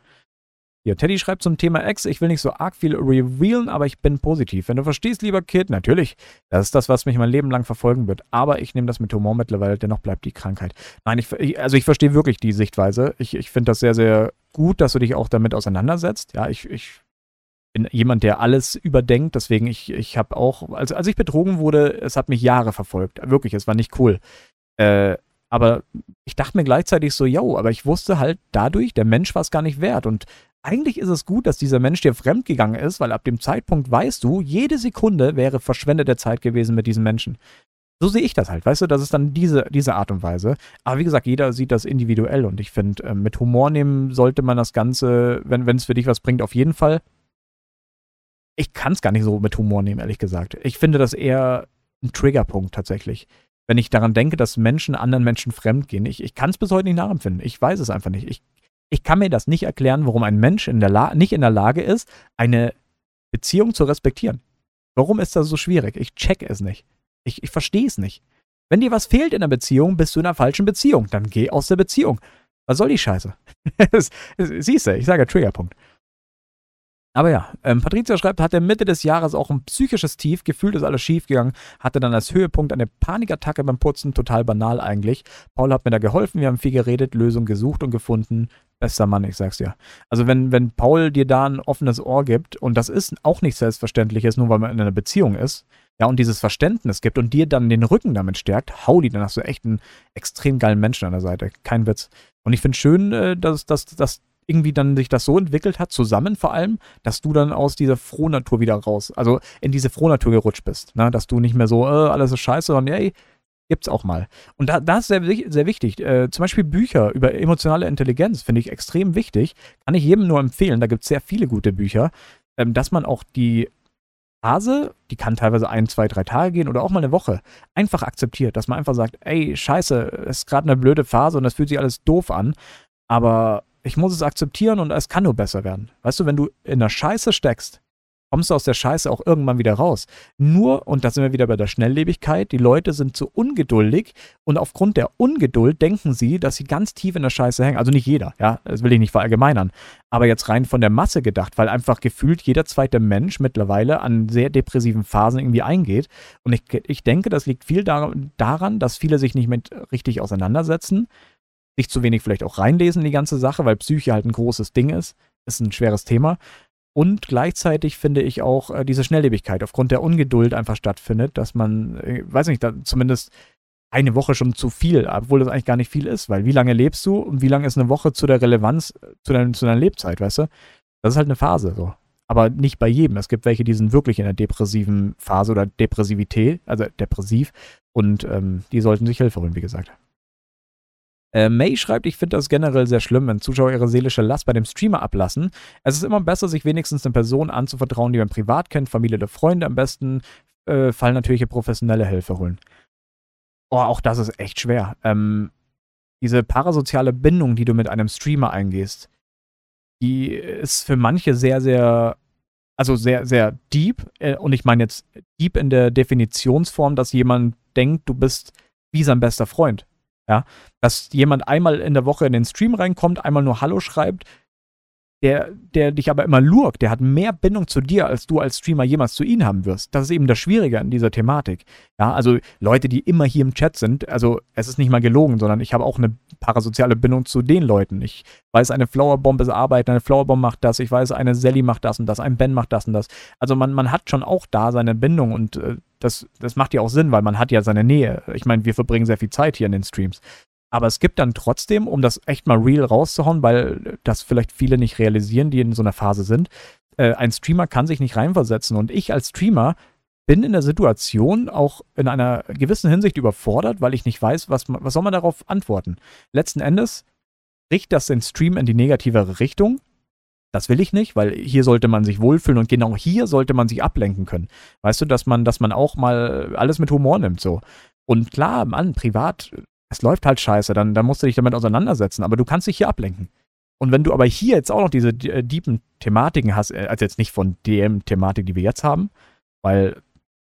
Hier, Teddy schreibt zum Thema Ex, ich will nicht so arg viel revealen, aber ich bin positiv. Wenn du verstehst, lieber Kid, natürlich, das ist das, was mich mein Leben lang verfolgen wird. Aber ich nehme das mit Humor mittlerweile, dennoch bleibt die Krankheit. Nein, ich, also ich verstehe wirklich die Sichtweise. Ich, ich finde das sehr, sehr gut, dass du dich auch damit auseinandersetzt. Ja, ich, ich bin jemand, der alles überdenkt, deswegen ich, ich habe auch, also als ich betrogen wurde, es hat mich Jahre verfolgt. Wirklich, es war nicht cool. Äh, aber ich dachte mir gleichzeitig so, yo, aber ich wusste halt dadurch, der Mensch war es gar nicht wert. Und eigentlich ist es gut, dass dieser Mensch dir fremdgegangen ist, weil ab dem Zeitpunkt weißt du, jede Sekunde wäre verschwendete Zeit gewesen mit diesem Menschen. So sehe ich das halt, weißt du, das ist dann diese, diese Art und Weise. Aber wie gesagt, jeder sieht das individuell und ich finde, äh, mit Humor nehmen sollte man das Ganze, wenn es für dich was bringt, auf jeden Fall. Ich kann es gar nicht so mit Humor nehmen, ehrlich gesagt. Ich finde das eher ein Triggerpunkt tatsächlich. Wenn ich daran denke, dass Menschen anderen Menschen fremd gehen. Ich, ich kann es bis heute nicht nachempfinden. Ich weiß es einfach nicht. Ich ich kann mir das nicht erklären, warum ein Mensch in der nicht in der Lage ist, eine Beziehung zu respektieren. Warum ist das so schwierig? Ich check es nicht. Ich, ich verstehe es nicht. Wenn dir was fehlt in der Beziehung, bist du in einer falschen Beziehung. Dann geh aus der Beziehung. Was soll die Scheiße? Siehst du, ich sage Triggerpunkt. Aber ja, ähm, Patricia schreibt, hatte Mitte des Jahres auch ein psychisches Tief, gefühlt ist alles schief gegangen, hatte dann als Höhepunkt eine Panikattacke beim Putzen, total banal eigentlich. Paul hat mir da geholfen, wir haben viel geredet, Lösung gesucht und gefunden. Bester Mann, ich sag's dir. Also wenn, wenn Paul dir da ein offenes Ohr gibt, und das ist auch nicht selbstverständliches, nur weil man in einer Beziehung ist, ja, und dieses Verständnis gibt und dir dann den Rücken damit stärkt, hau die, dann hast du echt einen extrem geilen Menschen an der Seite. Kein Witz. Und ich finde schön, äh, dass, dass, dass irgendwie dann sich das so entwickelt hat, zusammen vor allem, dass du dann aus dieser Frohnatur wieder raus, also in diese Frohnatur gerutscht bist, ne? dass du nicht mehr so, äh, alles ist scheiße, sondern ey, Gibt's auch mal. Und da, das ist sehr, sehr wichtig. Äh, zum Beispiel Bücher über emotionale Intelligenz finde ich extrem wichtig. Kann ich jedem nur empfehlen. Da gibt es sehr viele gute Bücher, ähm, dass man auch die Phase, die kann teilweise ein, zwei, drei Tage gehen oder auch mal eine Woche, einfach akzeptiert. Dass man einfach sagt, ey, scheiße, es ist gerade eine blöde Phase und das fühlt sich alles doof an. Aber ich muss es akzeptieren und es kann nur besser werden. Weißt du, wenn du in der Scheiße steckst, kommst du aus der Scheiße auch irgendwann wieder raus. Nur, und da sind wir wieder bei der Schnelllebigkeit, die Leute sind zu ungeduldig und aufgrund der Ungeduld denken sie, dass sie ganz tief in der Scheiße hängen. Also nicht jeder, ja, das will ich nicht verallgemeinern. Aber jetzt rein von der Masse gedacht, weil einfach gefühlt jeder zweite Mensch mittlerweile an sehr depressiven Phasen irgendwie eingeht. Und ich, ich denke, das liegt viel daran, dass viele sich nicht mit richtig auseinandersetzen, sich zu wenig vielleicht auch reinlesen in die ganze Sache, weil Psyche halt ein großes Ding ist. Ist ein schweres Thema. Und gleichzeitig finde ich auch äh, diese Schnelllebigkeit aufgrund der Ungeduld einfach stattfindet, dass man, äh, weiß nicht, zumindest eine Woche schon zu viel, obwohl das eigentlich gar nicht viel ist, weil wie lange lebst du und wie lange ist eine Woche zu der Relevanz, äh, zu, dein, zu deiner Lebzeit, weißt du? Das ist halt eine Phase so. Aber nicht bei jedem. Es gibt welche, die sind wirklich in der depressiven Phase oder Depressivität, also depressiv, und ähm, die sollten sich Hilfe holen, wie gesagt. Äh, May schreibt, ich finde das generell sehr schlimm, wenn Zuschauer ihre seelische Last bei dem Streamer ablassen. Es ist immer besser, sich wenigstens eine Person anzuvertrauen, die man privat kennt, Familie oder Freunde. Am besten äh, fallen natürlich professionelle Hilfe holen. Oh, auch das ist echt schwer. Ähm, diese parasoziale Bindung, die du mit einem Streamer eingehst, die ist für manche sehr, sehr, also sehr, sehr deep. Äh, und ich meine jetzt deep in der Definitionsform, dass jemand denkt, du bist wie sein bester Freund. Ja, dass jemand einmal in der Woche in den Stream reinkommt, einmal nur Hallo schreibt, der, der dich aber immer lurkt, der hat mehr Bindung zu dir, als du als Streamer jemals zu ihm haben wirst. Das ist eben das Schwierige an dieser Thematik. Ja, also Leute, die immer hier im Chat sind, also es ist nicht mal gelogen, sondern ich habe auch eine parasoziale Bindung zu den Leuten. Ich weiß, eine Flowerbomb ist Arbeit, eine Flowerbomb macht das, ich weiß, eine Sally macht das und das, ein Ben macht das und das. Also man, man hat schon auch da seine Bindung und äh, das, das macht ja auch Sinn, weil man hat ja seine Nähe. Ich meine, wir verbringen sehr viel Zeit hier in den Streams. Aber es gibt dann trotzdem, um das echt mal real rauszuhauen, weil das vielleicht viele nicht realisieren, die in so einer Phase sind, äh, ein Streamer kann sich nicht reinversetzen. Und ich als Streamer bin in der Situation auch in einer gewissen Hinsicht überfordert, weil ich nicht weiß, was, was soll man darauf antworten. Letzten Endes richtet das den Stream in die negativere Richtung. Das will ich nicht, weil hier sollte man sich wohlfühlen und genau hier sollte man sich ablenken können. Weißt du, dass man, dass man auch mal alles mit Humor nimmt so. Und klar, Mann, privat es läuft halt scheiße, dann, dann musst du dich damit auseinandersetzen. Aber du kannst dich hier ablenken. Und wenn du aber hier jetzt auch noch diese äh, deepen Thematiken hast, äh, also jetzt nicht von dem Thematik, die wir jetzt haben, weil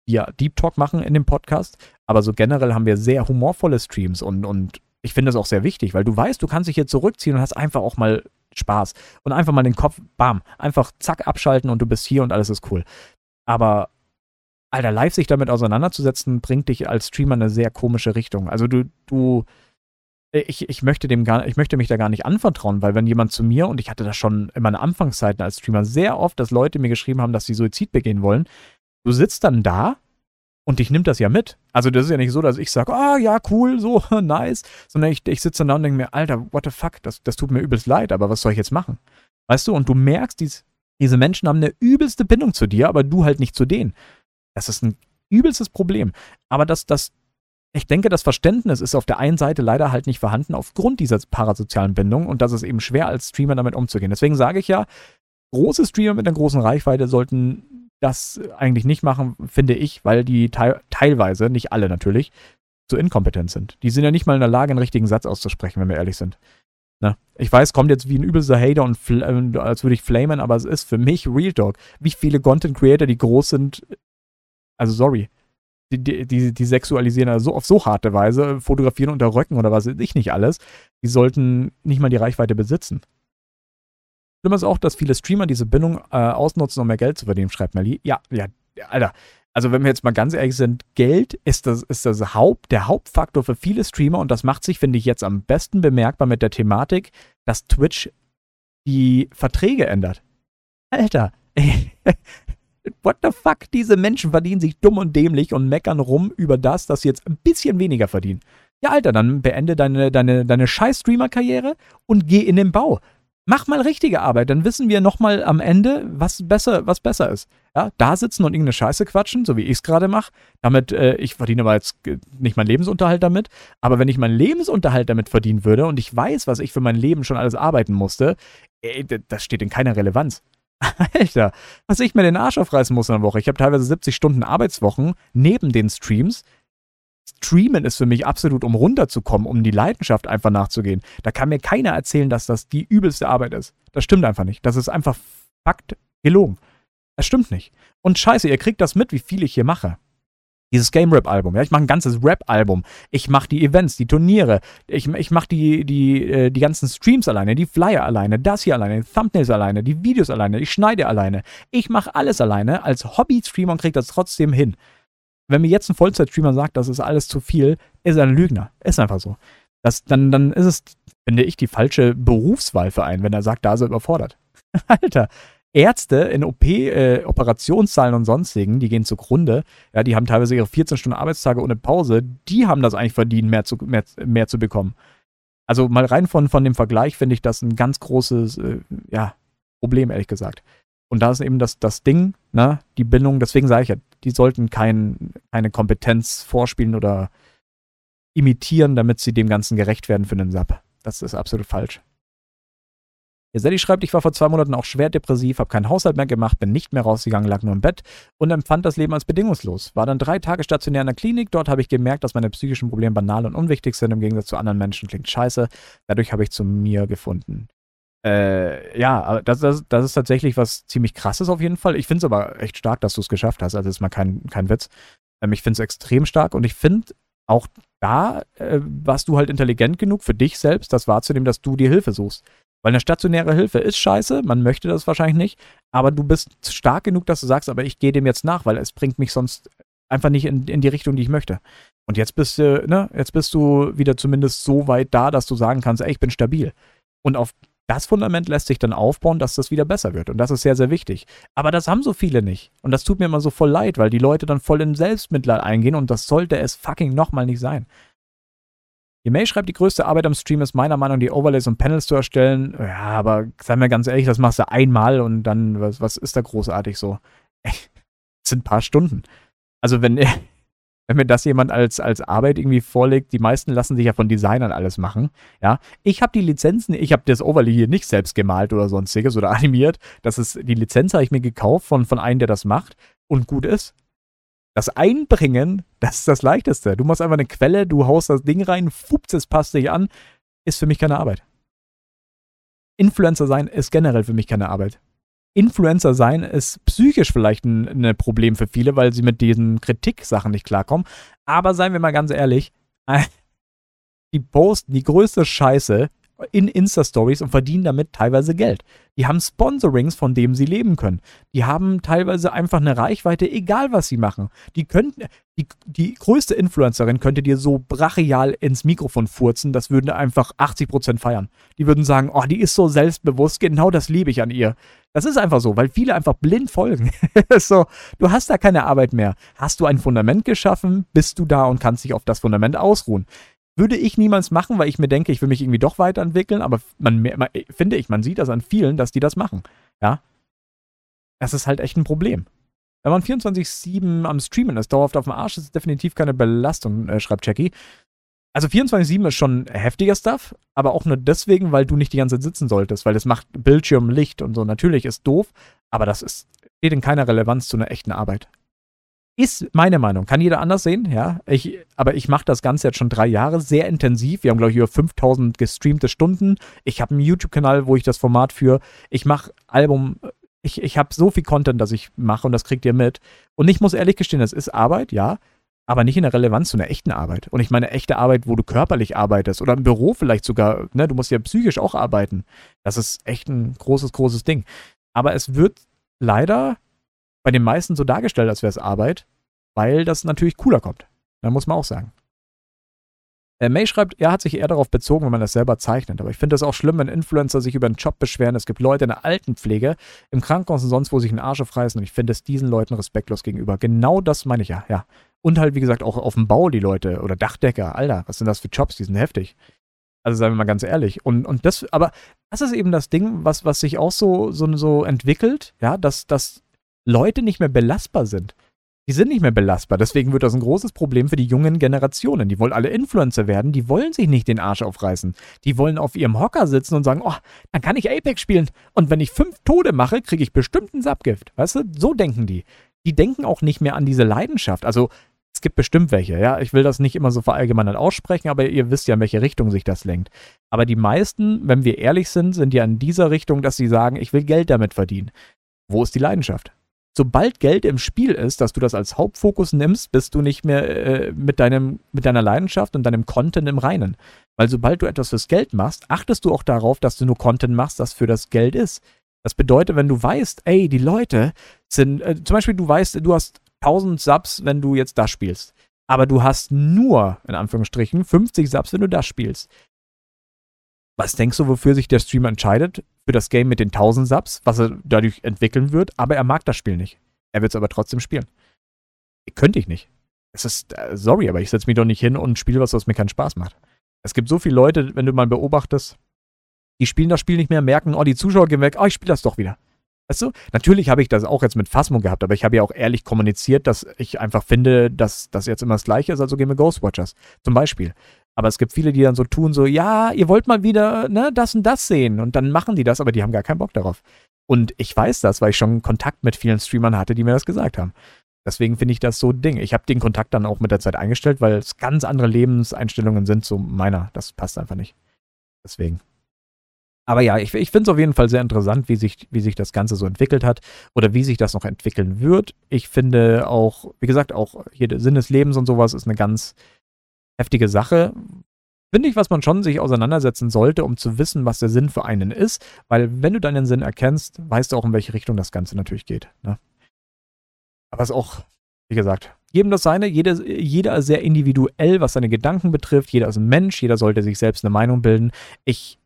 wir Deep Talk machen in dem Podcast, aber so generell haben wir sehr humorvolle Streams und, und ich finde das auch sehr wichtig, weil du weißt, du kannst dich hier zurückziehen und hast einfach auch mal Spaß und einfach mal den Kopf, bam, einfach zack abschalten und du bist hier und alles ist cool. Aber Alter, live sich damit auseinanderzusetzen, bringt dich als Streamer in eine sehr komische Richtung. Also du, du, ich, ich möchte dem gar, ich möchte mich da gar nicht anvertrauen, weil wenn jemand zu mir, und ich hatte das schon in meinen Anfangszeiten als Streamer sehr oft, dass Leute mir geschrieben haben, dass sie Suizid begehen wollen, du sitzt dann da und dich nimmt das ja mit. Also das ist ja nicht so, dass ich sage, ah ja, cool, so, nice, sondern ich, ich sitze da und denke mir, Alter, what the fuck, das, das tut mir übelst leid, aber was soll ich jetzt machen? Weißt du, und du merkst, dies, diese Menschen haben eine übelste Bindung zu dir, aber du halt nicht zu denen. Das ist ein übelstes Problem. Aber das, das, ich denke, das Verständnis ist auf der einen Seite leider halt nicht vorhanden aufgrund dieser parasozialen Bindung und das ist eben schwer als Streamer damit umzugehen. Deswegen sage ich ja, große Streamer mit einer großen Reichweite sollten das eigentlich nicht machen, finde ich, weil die te teilweise, nicht alle natürlich, zu inkompetent sind. Die sind ja nicht mal in der Lage, einen richtigen Satz auszusprechen, wenn wir ehrlich sind. Na, ich weiß, kommt jetzt wie ein übelster Hater und äh, als würde ich flamen, aber es ist für mich Real Talk. Wie viele Content Creator, die groß sind, also sorry, die, die, die sexualisieren also auf so harte Weise, fotografieren unter Röcken oder was weiß ich nicht alles, die sollten nicht mal die Reichweite besitzen. Schlimm ist auch, dass viele Streamer diese Bindung äh, ausnutzen, um mehr Geld zu verdienen, schreibt Melly. Ja, ja, Alter. Also wenn wir jetzt mal ganz ehrlich sind, Geld ist das, ist das Haupt, der Hauptfaktor für viele Streamer und das macht sich, finde ich, jetzt am besten bemerkbar mit der Thematik, dass Twitch die Verträge ändert. Alter, ey, what the fuck? Diese Menschen verdienen sich dumm und dämlich und meckern rum über das, dass sie jetzt ein bisschen weniger verdienen. Ja, Alter, dann beende deine, deine, deine scheiß Streamer-Karriere und geh in den Bau. Mach mal richtige Arbeit, dann wissen wir nochmal am Ende, was besser, was besser ist. Ja, da sitzen und irgendeine Scheiße quatschen, so wie ich es gerade mache. Damit, äh, ich verdiene aber jetzt nicht meinen Lebensunterhalt damit. Aber wenn ich meinen Lebensunterhalt damit verdienen würde und ich weiß, was ich für mein Leben schon alles arbeiten musste, ey, das steht in keiner Relevanz. Alter, was ich mir den Arsch aufreißen muss in der Woche. Ich habe teilweise 70 Stunden Arbeitswochen neben den Streams. Streamen ist für mich absolut, um runterzukommen, um die Leidenschaft einfach nachzugehen. Da kann mir keiner erzählen, dass das die übelste Arbeit ist. Das stimmt einfach nicht. Das ist einfach Fakt gelogen. Das stimmt nicht. Und scheiße, ihr kriegt das mit, wie viel ich hier mache. Dieses Game Rap Album, ja, ich mache ein ganzes Rap Album. Ich mache die Events, die Turniere, ich, ich mache die, die, äh, die ganzen Streams alleine, die Flyer alleine, das hier alleine, die Thumbnails alleine, die Videos alleine, ich schneide alleine. Ich mache alles alleine als Hobby-Streamer und kriege das trotzdem hin. Wenn mir jetzt ein Vollzeit-Streamer sagt, das ist alles zu viel, ist er ein Lügner. Ist einfach so. Das, dann, dann ist es, finde ich, die falsche Berufswahl für einen, wenn er sagt, da ist er überfordert. Alter, Ärzte in OP, äh, Operationszahlen und sonstigen, die gehen zugrunde. Ja, die haben teilweise ihre 14 Stunden Arbeitstage ohne Pause. Die haben das eigentlich verdient, mehr zu, mehr, mehr zu bekommen. Also mal rein von, von dem Vergleich finde ich das ein ganz großes äh, ja, Problem, ehrlich gesagt. Und da ist eben das, das Ding, ne, die Bindung, deswegen sage ich ja, die sollten kein, keine Kompetenz vorspielen oder imitieren, damit sie dem Ganzen gerecht werden für den SAP. Das ist absolut falsch. Der Sally schreibt, ich war vor zwei Monaten auch schwer depressiv, habe keinen Haushalt mehr gemacht, bin nicht mehr rausgegangen, lag nur im Bett und empfand das Leben als bedingungslos. War dann drei Tage stationär in der Klinik. Dort habe ich gemerkt, dass meine psychischen Probleme banal und unwichtig sind im Gegensatz zu anderen Menschen. Klingt scheiße. Dadurch habe ich zu mir gefunden. Äh, ja, das, das, das ist tatsächlich was ziemlich krasses auf jeden Fall. Ich finde es aber echt stark, dass du es geschafft hast. Also ist mal kein, kein Witz. Ähm, ich finde es extrem stark und ich finde auch da äh, warst du halt intelligent genug für dich selbst, das wahrzunehmen, dass du dir Hilfe suchst. Weil eine stationäre Hilfe ist scheiße, man möchte das wahrscheinlich nicht, aber du bist stark genug, dass du sagst, aber ich gehe dem jetzt nach, weil es bringt mich sonst einfach nicht in, in die Richtung, die ich möchte. Und jetzt bist du, ne, jetzt bist du wieder zumindest so weit da, dass du sagen kannst, ey, ich bin stabil. Und auf das Fundament lässt sich dann aufbauen, dass das wieder besser wird. Und das ist sehr, sehr wichtig. Aber das haben so viele nicht. Und das tut mir immer so voll leid, weil die Leute dann voll in Selbstmitleid eingehen und das sollte es fucking nochmal nicht sein. Email schreibt, die größte Arbeit am Stream ist meiner Meinung nach, die Overlays und Panels zu erstellen. Ja, aber sei mir ganz ehrlich, das machst du einmal und dann, was, was ist da großartig so? das sind ein paar Stunden. Also wenn, wenn mir das jemand als, als Arbeit irgendwie vorlegt, die meisten lassen sich ja von Designern alles machen. Ja, ich habe die Lizenzen, ich habe das Overlay hier nicht selbst gemalt oder sonstiges oder animiert. Das ist, die Lizenz habe ich mir gekauft von, von einem, der das macht und gut ist. Das Einbringen, das ist das Leichteste. Du machst einfach eine Quelle, du haust das Ding rein, fups, es passt dich an. Ist für mich keine Arbeit. Influencer sein ist generell für mich keine Arbeit. Influencer sein ist psychisch vielleicht ein, ein Problem für viele, weil sie mit diesen Kritiksachen nicht klarkommen. Aber seien wir mal ganz ehrlich, die posten die größte Scheiße in Insta-Stories und verdienen damit teilweise Geld. Die haben Sponsorings, von denen sie leben können. Die haben teilweise einfach eine Reichweite, egal was sie machen. Die könnten, die, die größte Influencerin könnte dir so brachial ins Mikrofon furzen, das würden einfach 80% feiern. Die würden sagen, oh, die ist so selbstbewusst, genau das liebe ich an ihr. Das ist einfach so, weil viele einfach blind folgen. so, du hast da keine Arbeit mehr. Hast du ein Fundament geschaffen, bist du da und kannst dich auf das Fundament ausruhen. Würde ich niemals machen, weil ich mir denke, ich will mich irgendwie doch weiterentwickeln, aber man, man, finde ich, man sieht das an vielen, dass die das machen. Ja. Das ist halt echt ein Problem. Wenn man 24-7 am Streamen ist, dauerhaft auf dem Arsch, ist es definitiv keine Belastung, äh, schreibt Jackie. Also 24-7 ist schon heftiger Stuff, aber auch nur deswegen, weil du nicht die ganze Zeit sitzen solltest, weil das macht Bildschirm, Licht und so. Natürlich ist doof, aber das ist, steht in keiner Relevanz zu einer echten Arbeit. Ist meine Meinung. Kann jeder anders sehen, ja. Ich, aber ich mache das Ganze jetzt schon drei Jahre sehr intensiv. Wir haben, glaube ich, über 5000 gestreamte Stunden. Ich habe einen YouTube-Kanal, wo ich das Format führe. Ich mache Album. Ich, ich habe so viel Content, das ich mache und das kriegt ihr mit. Und ich muss ehrlich gestehen, es ist Arbeit, ja, aber nicht in der Relevanz zu einer echten Arbeit. Und ich meine echte Arbeit, wo du körperlich arbeitest oder im Büro vielleicht sogar, ne, du musst ja psychisch auch arbeiten. Das ist echt ein großes, großes Ding. Aber es wird leider bei den meisten so dargestellt, als wäre es Arbeit, weil das natürlich cooler kommt. Da muss man auch sagen. Äh, May schreibt, er hat sich eher darauf bezogen, wenn man das selber zeichnet. Aber ich finde es auch schlimm, wenn Influencer sich über einen Job beschweren. Es gibt Leute in der Altenpflege, im Krankenhaus und sonst, wo sich einen Arsch aufreißen. Und ich finde es diesen Leuten respektlos gegenüber. Genau das meine ich ja, ja. Und halt, wie gesagt, auch auf dem Bau die Leute oder Dachdecker. Alter, was sind das für Jobs? Die sind heftig. Also seien wir mal ganz ehrlich. Und, und das, aber das ist eben das Ding, was, was sich auch so, so, so entwickelt, ja, dass, dass Leute nicht mehr belastbar sind. Die sind nicht mehr belastbar. Deswegen wird das ein großes Problem für die jungen Generationen. Die wollen alle Influencer werden. Die wollen sich nicht den Arsch aufreißen. Die wollen auf ihrem Hocker sitzen und sagen, oh, dann kann ich Apex spielen. Und wenn ich fünf Tode mache, kriege ich bestimmt ein Subgift. Weißt du, so denken die. Die denken auch nicht mehr an diese Leidenschaft. Also, es gibt bestimmt welche, ja. Ich will das nicht immer so verallgemeinert aussprechen, aber ihr wisst ja, in welche Richtung sich das lenkt. Aber die meisten, wenn wir ehrlich sind, sind ja in dieser Richtung, dass sie sagen, ich will Geld damit verdienen. Wo ist die Leidenschaft? sobald Geld im Spiel ist, dass du das als Hauptfokus nimmst, bist du nicht mehr äh, mit, deinem, mit deiner Leidenschaft und deinem Content im Reinen. Weil sobald du etwas fürs Geld machst, achtest du auch darauf, dass du nur Content machst, das für das Geld ist. Das bedeutet, wenn du weißt, ey, die Leute sind, äh, zum Beispiel du weißt, du hast 1000 Subs, wenn du jetzt das spielst. Aber du hast nur, in Anführungsstrichen, 50 Subs, wenn du das spielst. Was denkst du, wofür sich der Streamer entscheidet? Für das Game mit den 1000 Subs, was er dadurch entwickeln wird, aber er mag das Spiel nicht. Er wird es aber trotzdem spielen. Könnte ich nicht. Es ist, äh, sorry, aber ich setze mich doch nicht hin und spiele was, was mir keinen Spaß macht. Es gibt so viele Leute, wenn du mal beobachtest, die spielen das Spiel nicht mehr, merken, oh, die Zuschauer gehen weg, oh, ich spiele das doch wieder. Weißt du? Natürlich habe ich das auch jetzt mit Phasmo gehabt, aber ich habe ja auch ehrlich kommuniziert, dass ich einfach finde, dass das jetzt immer das Gleiche ist, also gehen wir Ghostwatchers. Zum Beispiel. Aber es gibt viele, die dann so tun, so, ja, ihr wollt mal wieder ne, das und das sehen. Und dann machen die das, aber die haben gar keinen Bock darauf. Und ich weiß das, weil ich schon Kontakt mit vielen Streamern hatte, die mir das gesagt haben. Deswegen finde ich das so Ding. Ich habe den Kontakt dann auch mit der Zeit eingestellt, weil es ganz andere Lebenseinstellungen sind zu meiner. Das passt einfach nicht. Deswegen. Aber ja, ich, ich finde es auf jeden Fall sehr interessant, wie sich, wie sich das Ganze so entwickelt hat oder wie sich das noch entwickeln wird. Ich finde auch, wie gesagt, auch hier der Sinn des Lebens und sowas ist eine ganz heftige Sache. Finde ich, was man schon sich auseinandersetzen sollte, um zu wissen, was der Sinn für einen ist. Weil wenn du deinen Sinn erkennst, weißt du auch, in welche Richtung das Ganze natürlich geht. Ne? Aber es ist auch, wie gesagt, jedem das seine, jeder, jeder sehr individuell, was seine Gedanken betrifft. Jeder ist ein Mensch, jeder sollte sich selbst eine Meinung bilden. Ich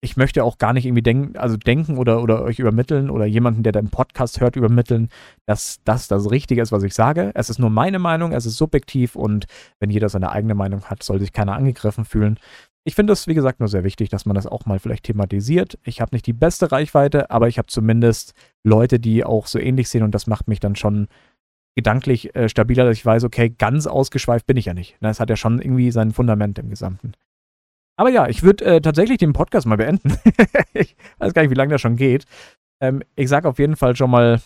ich möchte auch gar nicht irgendwie denken, also denken oder, oder euch übermitteln oder jemanden, der deinen Podcast hört, übermitteln, dass das das Richtige ist, was ich sage. Es ist nur meine Meinung, es ist subjektiv und wenn jeder seine eigene Meinung hat, soll sich keiner angegriffen fühlen. Ich finde es, wie gesagt, nur sehr wichtig, dass man das auch mal vielleicht thematisiert. Ich habe nicht die beste Reichweite, aber ich habe zumindest Leute, die auch so ähnlich sehen und das macht mich dann schon gedanklich äh, stabiler, dass ich weiß, okay, ganz ausgeschweift bin ich ja nicht. Das hat ja schon irgendwie sein Fundament im Gesamten. Aber ja, ich würde äh, tatsächlich den Podcast mal beenden. ich weiß gar nicht, wie lange das schon geht. Ähm, ich sage auf jeden Fall schon mal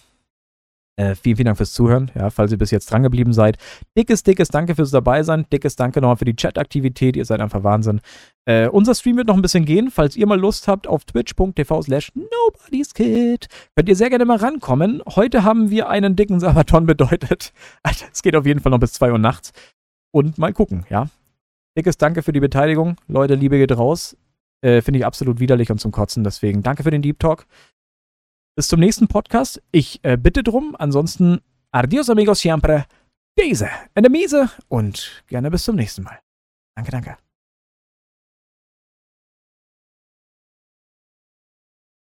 Äh, vielen, vielen Dank fürs Zuhören, ja, falls ihr bis jetzt drangeblieben seid. Dickes, dickes Danke fürs Dabeisein. Dickes Danke nochmal für die Chat-Aktivität. Ihr seid einfach Wahnsinn. Äh, unser Stream wird noch ein bisschen gehen. Falls ihr mal Lust habt, auf twitch.tv slash nobodyskid könnt ihr sehr gerne mal rankommen. Heute haben wir einen dicken Sabaton bedeutet. Es geht auf jeden Fall noch bis 2 Uhr nachts. Und mal gucken, ja. Dickes Danke für die Beteiligung. Leute, Liebe geht raus. Äh, Finde ich absolut widerlich und zum Kotzen. Deswegen danke für den Deep Talk. Bis zum nächsten Podcast. Ich äh, bitte drum. Ansonsten, adios amigos siempre. Diese, in der Miese und gerne bis zum nächsten Mal. Danke, danke.